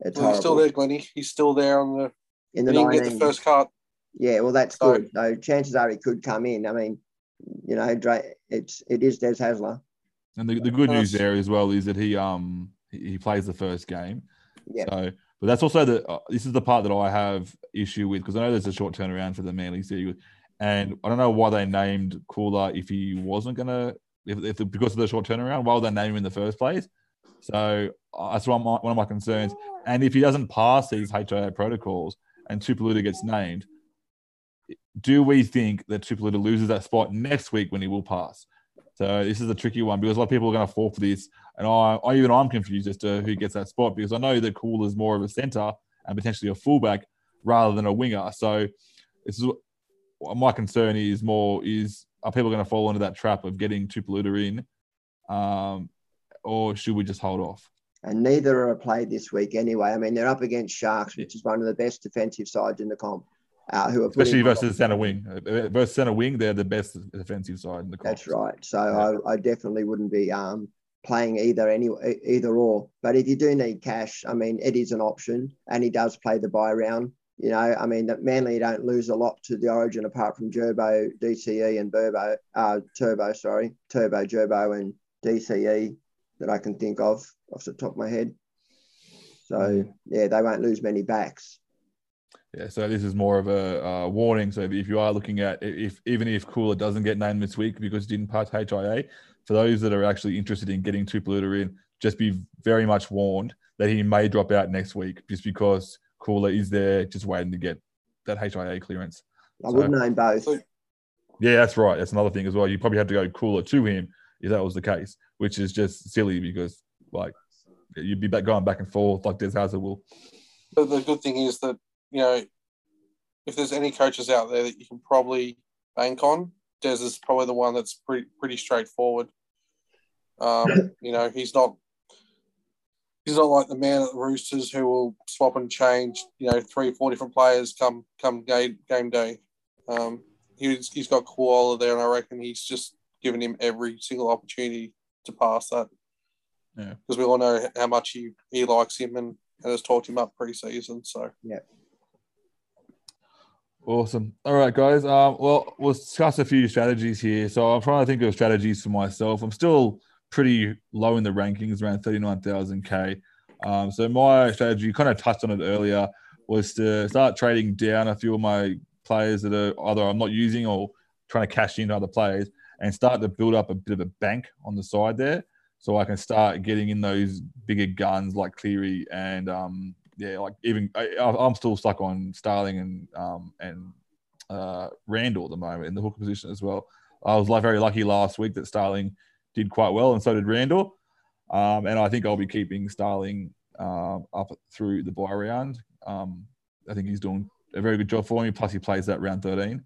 it's well, he's still there, Glenny. He's still there on the in the get the first card. Yeah, well, that's so, good. So chances are he could come in. I mean, you know, it's it is Des Hasler. And the, the good news there as well is that he um he plays the first game. Yeah. So but that's also the uh, this is the part that I have issue with because I know there's a short turnaround for the Manly City, and I don't know why they named Koula if he wasn't gonna if, if the, because of the short turnaround. Why would they name him in the first place? So uh, that's one of, my, one of my concerns. And if he doesn't pass these HIA protocols and Tuipulotu gets named, do we think that Tuipulotu loses that spot next week when he will pass? So this is a tricky one because a lot of people are going to fall for this, and I, I even I'm confused as to who gets that spot because I know that Cool is more of a center and potentially a fullback rather than a winger. So this is my concern is more is are people going to fall into that trap of getting Tuipulotu in, um, or should we just hold off? And neither are played this week anyway. I mean, they're up against Sharks, which is one of the best defensive sides in the comp uh, who are especially versus center wing. Uh, versus center wing, they're the best defensive side in the. Country. That's right. So yeah. I, I, definitely wouldn't be um, playing either any either or. But if you do need cash, I mean, it is an option, and he does play the buy round. You know, I mean, that Manly don't lose a lot to the Origin apart from Gerbo, DCE, and Burbo, uh, Turbo. Sorry, Turbo, Gerbo, and DCE that I can think of off the top of my head. So yeah, they won't lose many backs. Yeah, so this is more of a uh, warning. So if you are looking at if even if Koula doesn't get named this week because he didn't pass HIA, for those that are actually interested in getting Tuipulotu in, just be very much warned that he may drop out next week just because Koula is there just waiting to get that HIA clearance. I so, would name both. Yeah, that's right. That's another thing as well. You probably have to go Koula to him if that was the case, which is just silly because like you'd be back going back and forth like Des Hasler will. But the good thing is that you know, if there's any coaches out there that you can probably bank on, Des is probably the one that's pretty pretty straightforward. Um, you know, he's not he's not like the man at the Roosters who will swap and change, you know, three, four different players come come game game day. Um, he's he's got Koula there, and I reckon he's just given him every single opportunity to pass that. Yeah, because we all know how much he, he likes him and, and has talked him up pre-season. So yeah. Awesome. All right, guys. Um, well, we'll discuss a few strategies here. So I'm trying to think of strategies for myself. I'm still pretty low in the rankings, around 39,000K. Um, so my strategy, you kind of touched on it earlier, was to start trading down a few of my players that are either I'm not using or trying to cash into other players and start to build up a bit of a bank on the side there. So I can start getting in those bigger guns like Cleary and um, yeah, like even I, I'm still stuck on Starling and um, and uh, Randall at the moment in the hooker position as well. I was like very lucky last week that Starling did quite well, and so did Randall. Um, and I think I'll be keeping Starling uh, up through the buy round. Um, I think he's doing a very good job for me. Plus, he plays that round 13.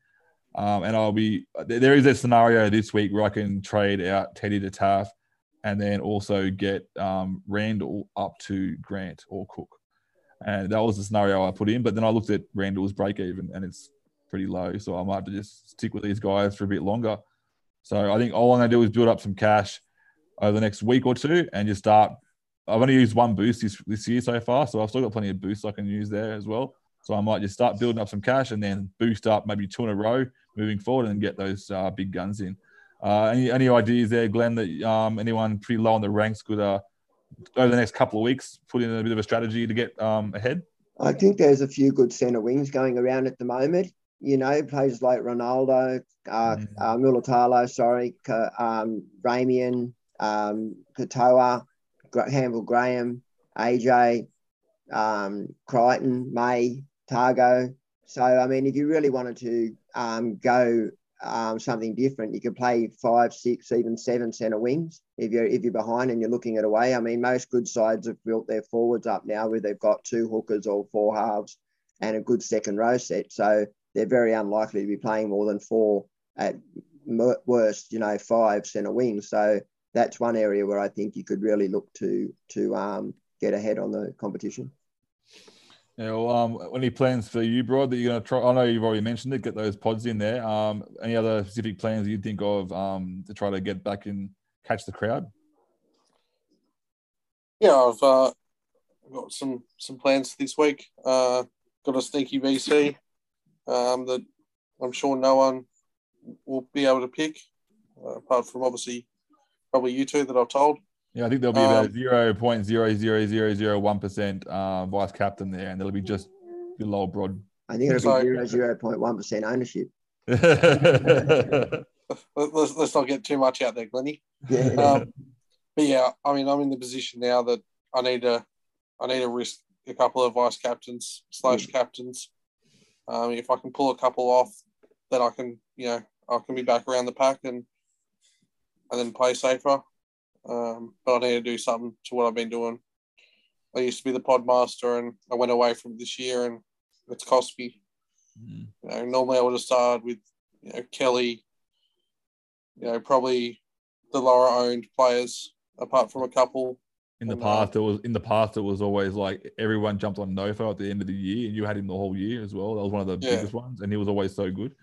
Um, and I'll be there is a scenario this week where I can trade out Teddy to Taaffe and then also get um, Randall up to Grant or Cook. And that was the scenario I put in. But then I looked at Randall's break even and it's pretty low. So I might have to just stick with these guys for a bit longer. So I think all I'm going to do is build up some cash over the next week or two and just start. I've only used one boost this, this year so far. So I've still got plenty of boosts I can use there as well. So I might just start building up some cash and then boost up maybe two in a row moving forward and get those uh, big guns in. Uh, any any ideas there, Glenn? That um, anyone pretty low on the ranks could uh, over the next couple of weeks put in a bit of a strategy to get um, ahead? I think there's a few good centre wings going around at the moment. You know, players like Ronaldo, uh, mm. uh, Mulitalo, sorry, um, Ramien, um, Katoa, Campbell Graham, AJ, um, Crichton, May, Tago. So, I mean, if you really wanted to um, go um, something different. You could play five, six, even seven centre wings if you're if you're behind and you're looking at away. I mean, most good sides have built their forwards up now where they've got two hookers or four halves and a good second row set. So they're very unlikely to be playing more than four at worst, you know, five centre wings. So that's one area where I think you could really look to to um, get ahead on the competition. Yeah, well, um, any plans for you, Brod, that you're going to try? I know you've already mentioned it, get those pods in there. Um, any other specific plans you think of um, to try to get back and catch the crowd? Yeah, I've uh, got some some plans this week. Uh, got a sneaky VC um, that I'm sure no one will be able to pick, uh, apart from obviously probably you two that I've told. Yeah, I think there'll be about um, zero point zero zero zero zero one percent uh, vice captain there, and there'll be just below Brod. I think it'll be zero zero point one percent ownership. let's, let's not get too much out there, Glenny. Yeah. Um, but yeah, I mean, I'm in the position now that I need to, I need to risk a couple of vice captains slash captains. Um, if I can pull a couple off, then I can, you know, I can be back around the pack and and then play safer. Um, but I need to do something to what I've been doing. I used to be the podmaster, and I went away from this year, and it's cost me. Mm. You know, normally I would have started with you know Kelly. You know, probably the lower owned players, apart from a couple. In the and, past, uh, it was in the past. It was always like everyone jumped on Nofo at the end of the year, and you had him the whole year as well. That was one of the yeah. biggest ones, and he was always so good.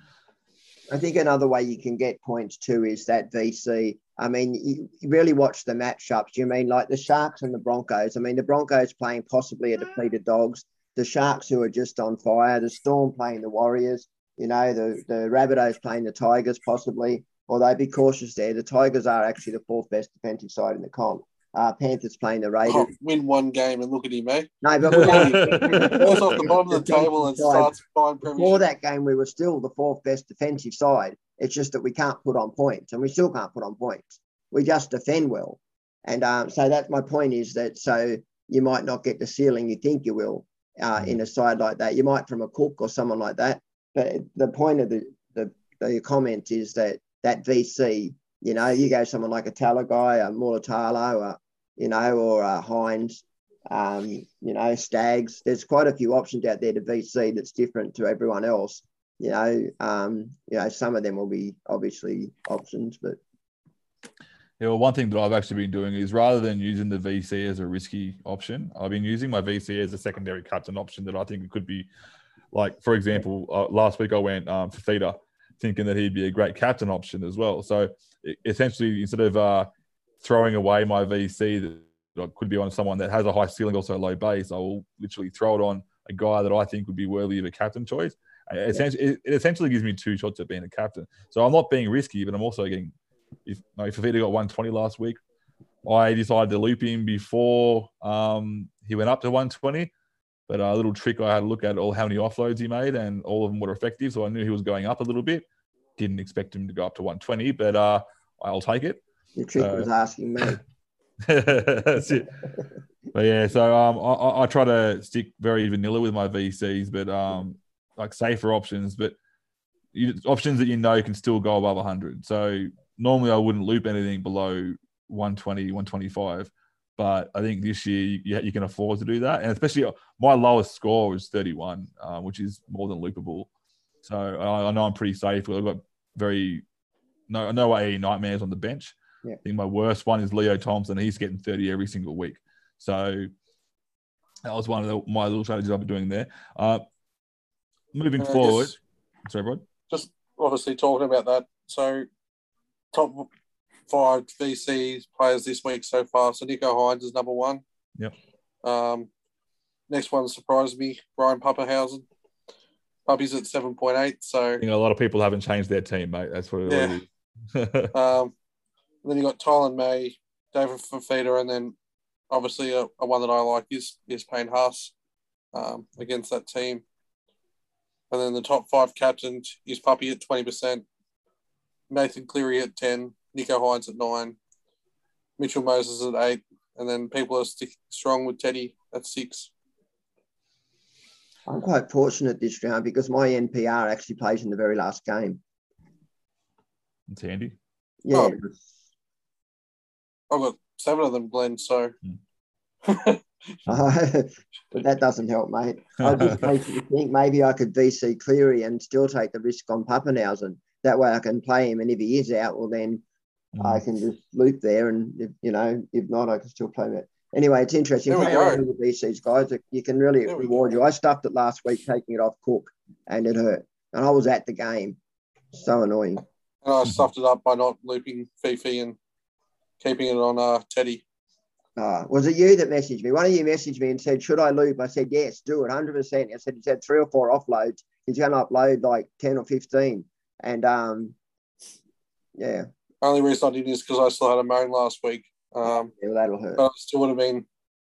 I think another way you can get points too is that VC. I mean, you, really watch the matchups. You mean like the Sharks and the Broncos? I mean, the Broncos playing possibly a mm. depleted Dogs, the Sharks who are just on fire, the Storm playing the Warriors, you know, the, the Rabbitohs playing the Tigers possibly. Although be cautious there, the Tigers are actually the fourth best defensive side in the comp. Uh, Panthers playing the Raiders. Oh, win one game and look at him, eh? No, but we falls off the bottom of the table and starts buying Before that game, we were still the fourth best defensive side. It's just that we can't put on points, and we still can't put on points. We just defend well, and um, so that's my point. Is that so you might not get the ceiling you think you will uh, in a side like that. You might from a Cook or someone like that. But the point of the the, the comment is that that VC you know, you go someone like a Talakai, a Mulitalo, you know, or a Hynes, um, you know, Staggs. There's quite a few options out there to VC that's different to everyone else. You know, um, you know, some of them will be obviously options, but yeah, well, one thing that I've actually been doing is rather than using the VC as a risky option, I've been using my VC as a secondary captain option that I think it could be. Like, for example, uh, last week I went um, for Theta, thinking that he'd be a great captain option as well. So essentially, instead of uh, throwing away my VC that could be on someone that has a high ceiling, also a low base, I will literally throw it on a guy that I think would be worthy of a captain choice. It essentially, it, essentially gives me two shots at being a captain. So I'm not being risky, but I'm also getting. If, know, if Fifita got 120 last week, I decided to loop him before um, he went up to 120. But a little trick I had to look at all how many offloads he made, and all of them were effective. So I knew he was going up a little bit. Didn't expect him to go up to 120, but uh, I'll take it. Your trick was asking me. That's it. But yeah, so um, I- I, try to stick very vanilla with my VCs, but um, like safer options, but you, options that you know can still go above 100. So normally I wouldn't loop anything below 120, 125. But I think this year you, you can afford to do that. And especially uh, my lowest score was 31, uh, which is more than loopable. So I, I know I'm pretty safe. I've got very no no AE nightmares on the bench. Yeah. I think my worst one is Leo Thompson. He's getting 30 every single week. So that was one of the, my little strategies I've been doing there. Uh, moving I forward, guess- sorry, Rod. just obviously talking about that. So, top five VCs players this week so far. So, Nicho Hynes is number one. Yep. Um, next one surprised me Brian Papenhuyzen. Puppy's at 7.8. I So, think a lot of people haven't changed their team, mate. That's what it Yeah. is. um, then you got Taylan May, David Fifita, and then obviously a, a one that I like is, is Payne Haas um, against that team. And then the top five captains is Puppy at 20%, Nathan Cleary at 10, Nicho Hynes at 9, Mitchell Moses at 8, and then people are stick strong with Teddy at 6. I'm quite fortunate this round because my NPR actually plays in the very last game. it's handy. Yeah. I've got seven of them, Glenn, so but that doesn't help, mate. I just me think maybe I could VC Cleary and still take the risk on Papenhuyzen. That way I can play him, and if he is out, well then I Mm. can just loop there, and if, you know, if not, I can still play him. Anyway, it's interesting. There we Play go. around with the VCs, guys. You can really There reward you. I stuffed it last week, taking it off Cook, and it hurt. And I was at the game. So annoying. and I stuffed it up by not looping Fifi and keeping it on uh, Teddy. Uh, was it you that messaged me? One of you messaged me and said, "Should I loop?" I said, "Yes, do it, hundred percent." I said, "He's had three or four offloads. He's going to upload like ten or 15. and um, yeah, Only reason I did is because I still had a moan last week. Um, yeah, that'll hurt. but I still would have been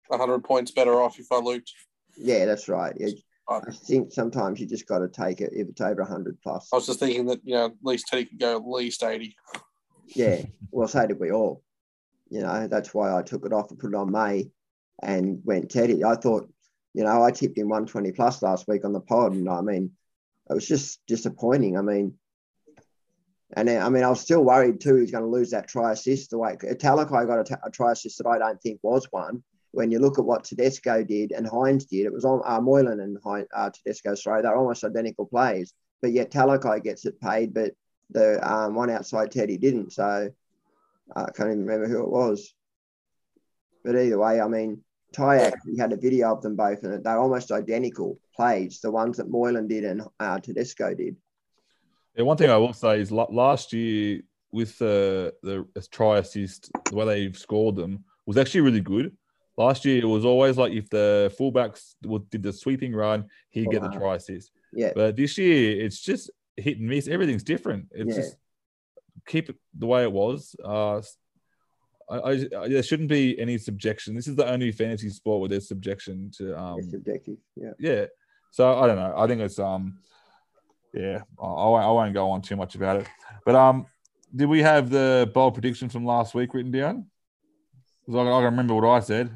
100 points better off if I looped. Yeah, that's right. Yeah, Right. I think sometimes you just got to take it if it's over hundred plus. I was just thinking that, you know, at least Teddy could go at least 80. Yeah, well, so did we all. You know, that's why I took it off and put it on May, and went Teddy. I thought, you know, I tipped him one twenty plus last week on the pod, and I mean, it was just disappointing. I mean, and I mean, I was still worried too. He's going to lose that try assist. The way Talakai got a, try assist that I don't think was one. When you look at what Tedesco did and Hynes did, it was on uh, Moylan and Hynes, uh, Tedesco. Sorry, they're almost identical plays. But yet Talakai gets it paid, but the um, one outside Teddy didn't. So I can't even remember who it was. But either way, I mean, Ty actually had a video of them both, and they're almost identical plays. The ones that Moylan did and uh, Tedesco did. Yeah, one thing I will say is last year with the the try assist, the way they've scored them was actually really good. Last year it was always like if the fullbacks did the sweeping run, he'd get the try assist. Yeah, But this year it's just hit and miss. Everything's different. It's Yeah. just keep it the way it was. Uh, I, I, I- there shouldn't be any subjection. This is the only fantasy sport where there's subjection to um, it's subjective. Yeah. yeah. So I don't know. I think it's um, yeah. I, I won't, go on too much about it. But um, did we have the bold prediction from last week written down? 'Cause I, I can remember what I said.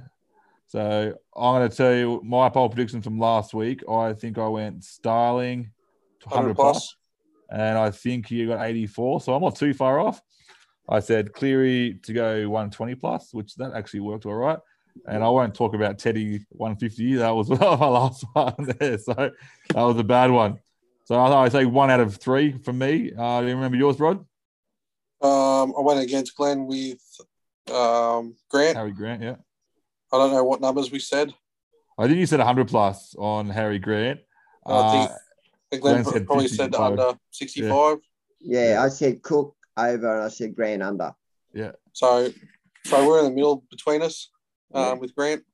So I'm going to tell you my bold prediction from last week. I think I went Starling 100 100 plus, plus. And I think you got 84. So I'm not too far off. I said Cleary to go 120 plus, which that actually worked all right. And I won't talk about Teddy 150. That was my last one there. So that was a bad one. So I say one out of three from me. Uh, do you remember yours, Rod? Um, I went against Glenn with um, Grant. Harry Grant, yeah. I don't know what numbers we said. I think you said 100 plus on Harry Grant. Uh, I think Glenn Glenn said probably said 55. under 65. yeah, Yeah. I said Cook over, and I said Grant under. Yeah. So, so we're in the middle between us um, Yeah. with Grant.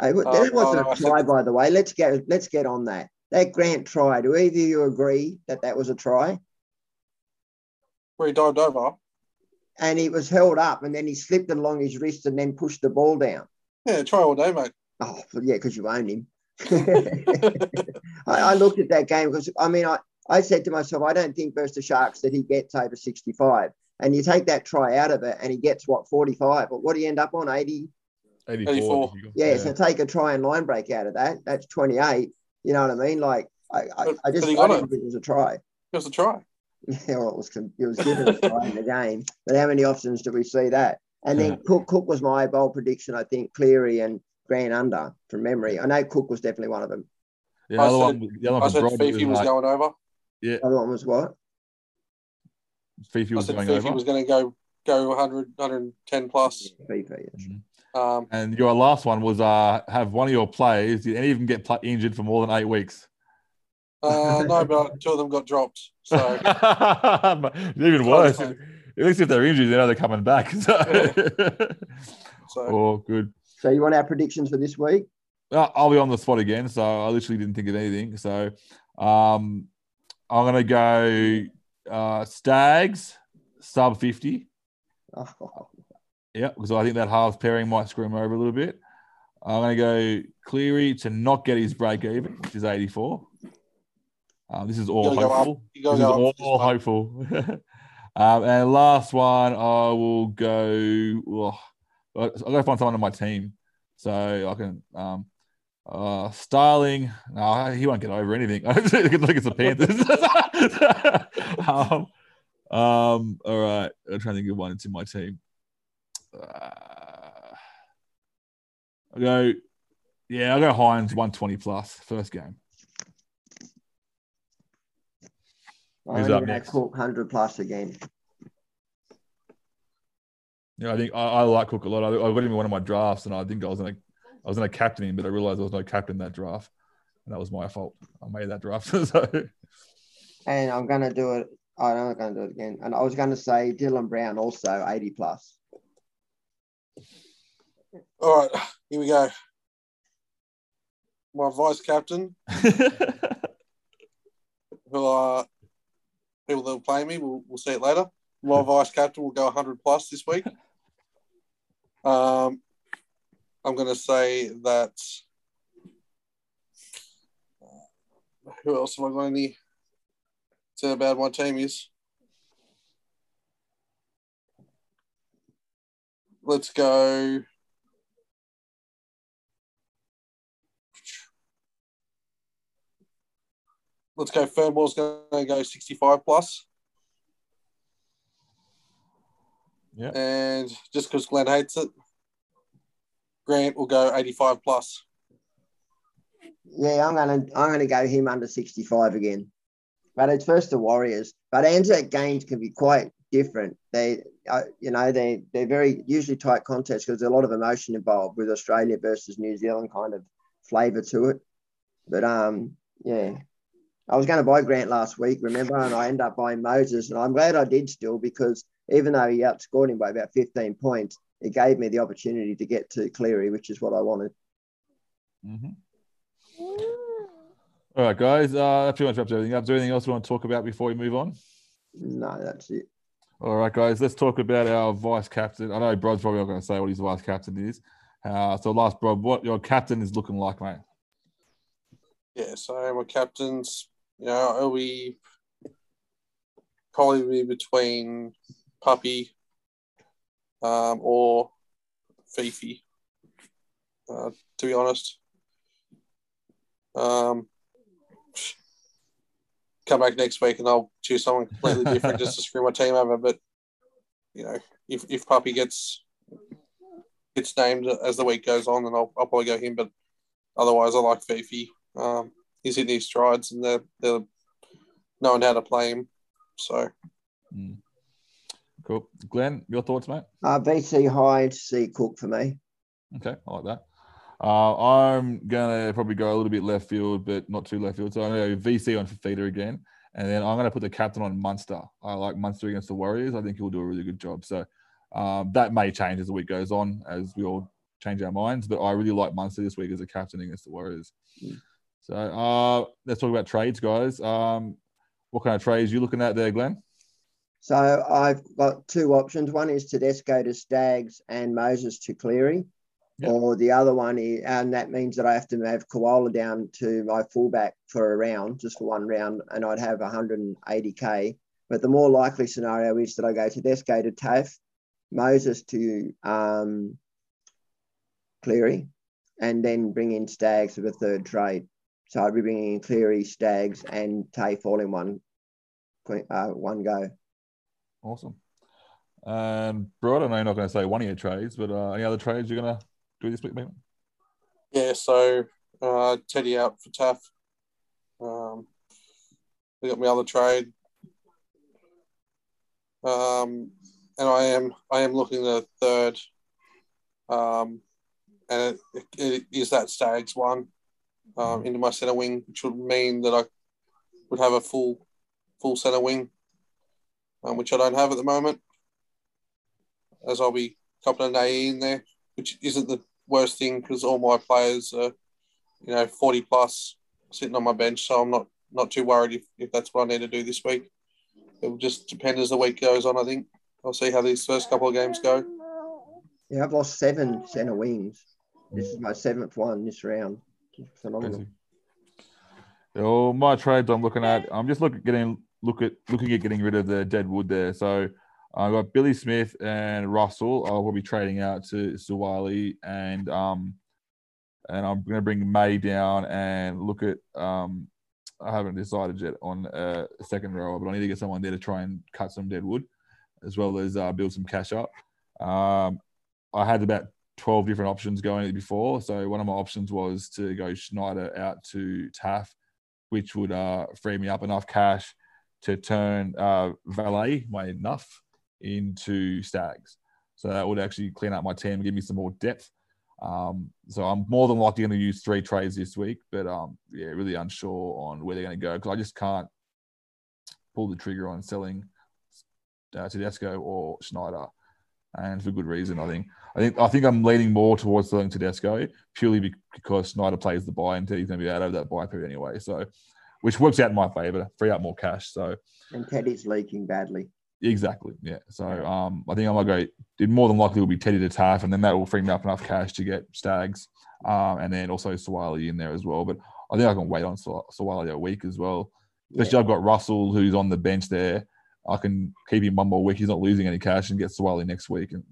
Hey, but that wasn't uh, I a try, by the way. Let's get let's get on that. That Grant try. Do either of you agree that that was a try? Where he dived over. and he was held up, and then he slipped along his wrist and then pushed the ball down. Yeah, try all day, mate. Oh, yeah, because you own him. I, I looked at that game because I mean, I, I said to myself, I don't think versus the Sharks that he gets over 65. And you take that try out of it and he gets what, 45? But what do you end up on? 80? 84. 84. Yeah, so take a try and line break out of that. That's 28. You know what I mean? Like, I, I, I just but he I got didn't it. think it was a try. Just a try. Yeah, well, it was, it was given a try in the game. But how many options do we see that? And then Cook, Cook was my bold prediction, I think, Cleary and Grant under from memory. I know Cook was definitely one of them. The I other said- one, the other I one said for Brodie Fifi was like- going over. Yeah. The other one was what? Fifi was I said going Fifi over. was going to go go 100, 110 plus. FIFA, yeah. Mhm. Um, And your last one was uh have one of your players, did any of them get pl- injured for more than eight weeks? uh, no, but two of them got dropped. So Even worse. At least if they're injured, they know they're coming back. So, so oh, good. So you want our predictions for this week? I'll be on the spot again, so I literally didn't think of anything. So, um, I'm gonna go uh, Staggs sub fifty. Oh, Yeah, because I think that halves pairing might screw him over a little bit. I'm going to go Cleary to not get his break even, which is 84. Um, this is all You go hopeful. This got is to all, up. hopeful. um, and last one, I will go. Oh, I'll go find someone on my team so I can. Um, uh, Starling, no, he won't get over anything. I think it's the Panthers. um, um, all right, I'm trying to think of one into my team. Uh, I'll go, yeah, I'll go Hynes 120 plus first game. Who's up next? Cook 100 plus again. Yeah, I think I, I like Cook a lot. I, I got him in one of my drafts, and I think I was gonna I was gonna captain him, but I realized there was no captain in that draft, and that was my fault. I made that draft. so And I'm going to do it. I'm not going to do it again. And I was going to say Dylan Brown also 80 plus. All right, here we go. My vice captain, who uh, are people that will play me, we'll, we'll see it later. My vice captain will go 100 plus this week. Um, I'm going to say that. Who else am I got to Say about my team is. Let's go. Let's go. Farnworth's going to go 65 plus. Yeah. And just because Glenn hates it, Grant will go 85 plus. Yeah, I'm gonna I'm gonna go him under 65 again. But it's first the Warriors. But Anzac games can be quite different. They, uh, you know, they they're very usually tight contests because there's a lot of emotion involved with Australia versus New Zealand kind of flavour to it. But um, yeah, I was going to buy Grant last week, remember, and I ended up buying Moses, and I'm glad I did still because even though he outscored him by about 15 points, it gave me the opportunity to get to Cleary, which is what I wanted. Mhm. All right, guys. Uh, that pretty much wraps everything up. Is there anything else we want to talk about before we move on? No, that's it. All right, guys. Let's talk about our vice captain. I know Brod's probably not going to say what his vice captain is. Uh, so, last Brod, what your captain is looking like, mate? Yeah, so my captains, you know, it'll be probably be between Puppy um, or Fifi, uh, to be honest. Um, come back next week and I'll choose someone completely different just to screw my team over. But, you know, if, if Puppy gets gets named as the week goes on, then I'll, I'll probably go him. But otherwise, I like Fifi. Um, he's hitting his strides and they're, they're knowing how to play him. So, Mm. Cool. Glenn, your thoughts, mate? Uh, VC high, C Cook for me. Okay, I like that. Uh, I'm gonna probably go a little bit left field, but not too left field. So I'm gonna go VC on Fifita again, and then I'm gonna put the captain on Munster. I like Munster against the Warriors. I think he'll do a really good job. So um, that may change as the week goes on, as we all change our minds. But I really like Munster this week as a captain against the Warriors. Mm. So uh, let's talk about trades, guys. Um, what kind of trades you looking at there, Glenn? So I've got two options. One is Tedesco to Staggs and Moses to Cleary. Yep. Or the other one is, and that means that I have to have Koula down to my fullback for a round, just for one round, and I'd have 180k. But the more likely scenario is that I go Tedesco to Taaffe, Moses to um, Cleary, and then bring in Staggs for the third trade. So I'd be bringing in Cleary, Staggs, and Taaffe all in one, uh, one go. Awesome. And bro, I know you're not going to say one of your trades, but uh, any other trades you're going to do this week, mate? Yeah, so uh, Teddy out for Taaffe. Um, we got my other trade. Um, and I am I am looking at a third. Um, and it, it is that Staggs one um, into my centre wing, which would mean that I would have a full full centre wing, um, which I don't have at the moment. As I'll be copping an AE in there, which isn't the worst thing because all my players are, you know, forty plus sitting on my bench, so I'm not not too worried if, if that's what I need to do this week. It will just depend as the week goes on. I think I'll see how these first couple of games go. Yeah, I've lost seven centre wings. This is my seventh one this round. Phenomenal. Crazy. Oh, my trades I'm looking at. I'm just looking getting look at looking at getting rid of the dead wood there. So I've got Billy Smith and Russell. I will be trading out to Suwali and um and I'm going to bring May down and look at um I haven't decided yet on a second row, but I need to get someone there to try and cut some dead wood, as well as uh, build some cash up. Um, I had about 12 different options going before. So one of my options was to go Schneider out to Taaffe, which would uh, free me up enough cash to turn uh, Valet, my enough, into Staggs. So that would actually clean up my team and give me some more depth. Um, so I'm more than likely going to use three trades this week, but um, yeah, really unsure on where they're going to go because I just can't pull the trigger on selling uh, Tedesco or Schneider, and for good reason. I think. I think I think I'm leaning more towards selling Tedesco purely because Schneider plays the bye and he's going to be out of that bye period anyway. So, which works out in my favour, free up more cash. So, and Teddy's leaking badly. Exactly. Yeah. So um, I think I'm gonna go. It more than likely will be Teddy to Taaffe, and then that will free me up enough cash to get Staggs, um, and then also Swiley in there as well. But I think I can wait on Swiley a week as well. Especially yeah. I've got Russell who's on the bench there. I can keep him one more week. He's not losing any cash and get Swiley next week. And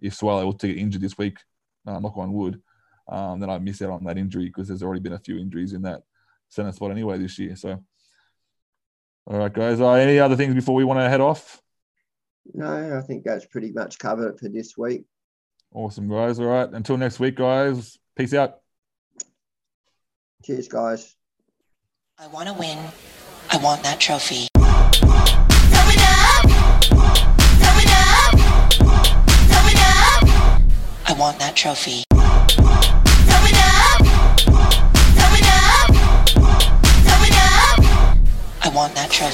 if Swiley will get injured this week, uh, knock on wood, um, then I miss out on that injury because there's already been a few injuries in that center spot anyway this year. So all right, guys. Uh, any other things before we want to head off? No, I think that's pretty much covered for this week. Awesome, guys. All right. Until next week, guys. Peace out. Cheers, guys. I want to win. I want that trophy. I want that trophy. I want that trophy.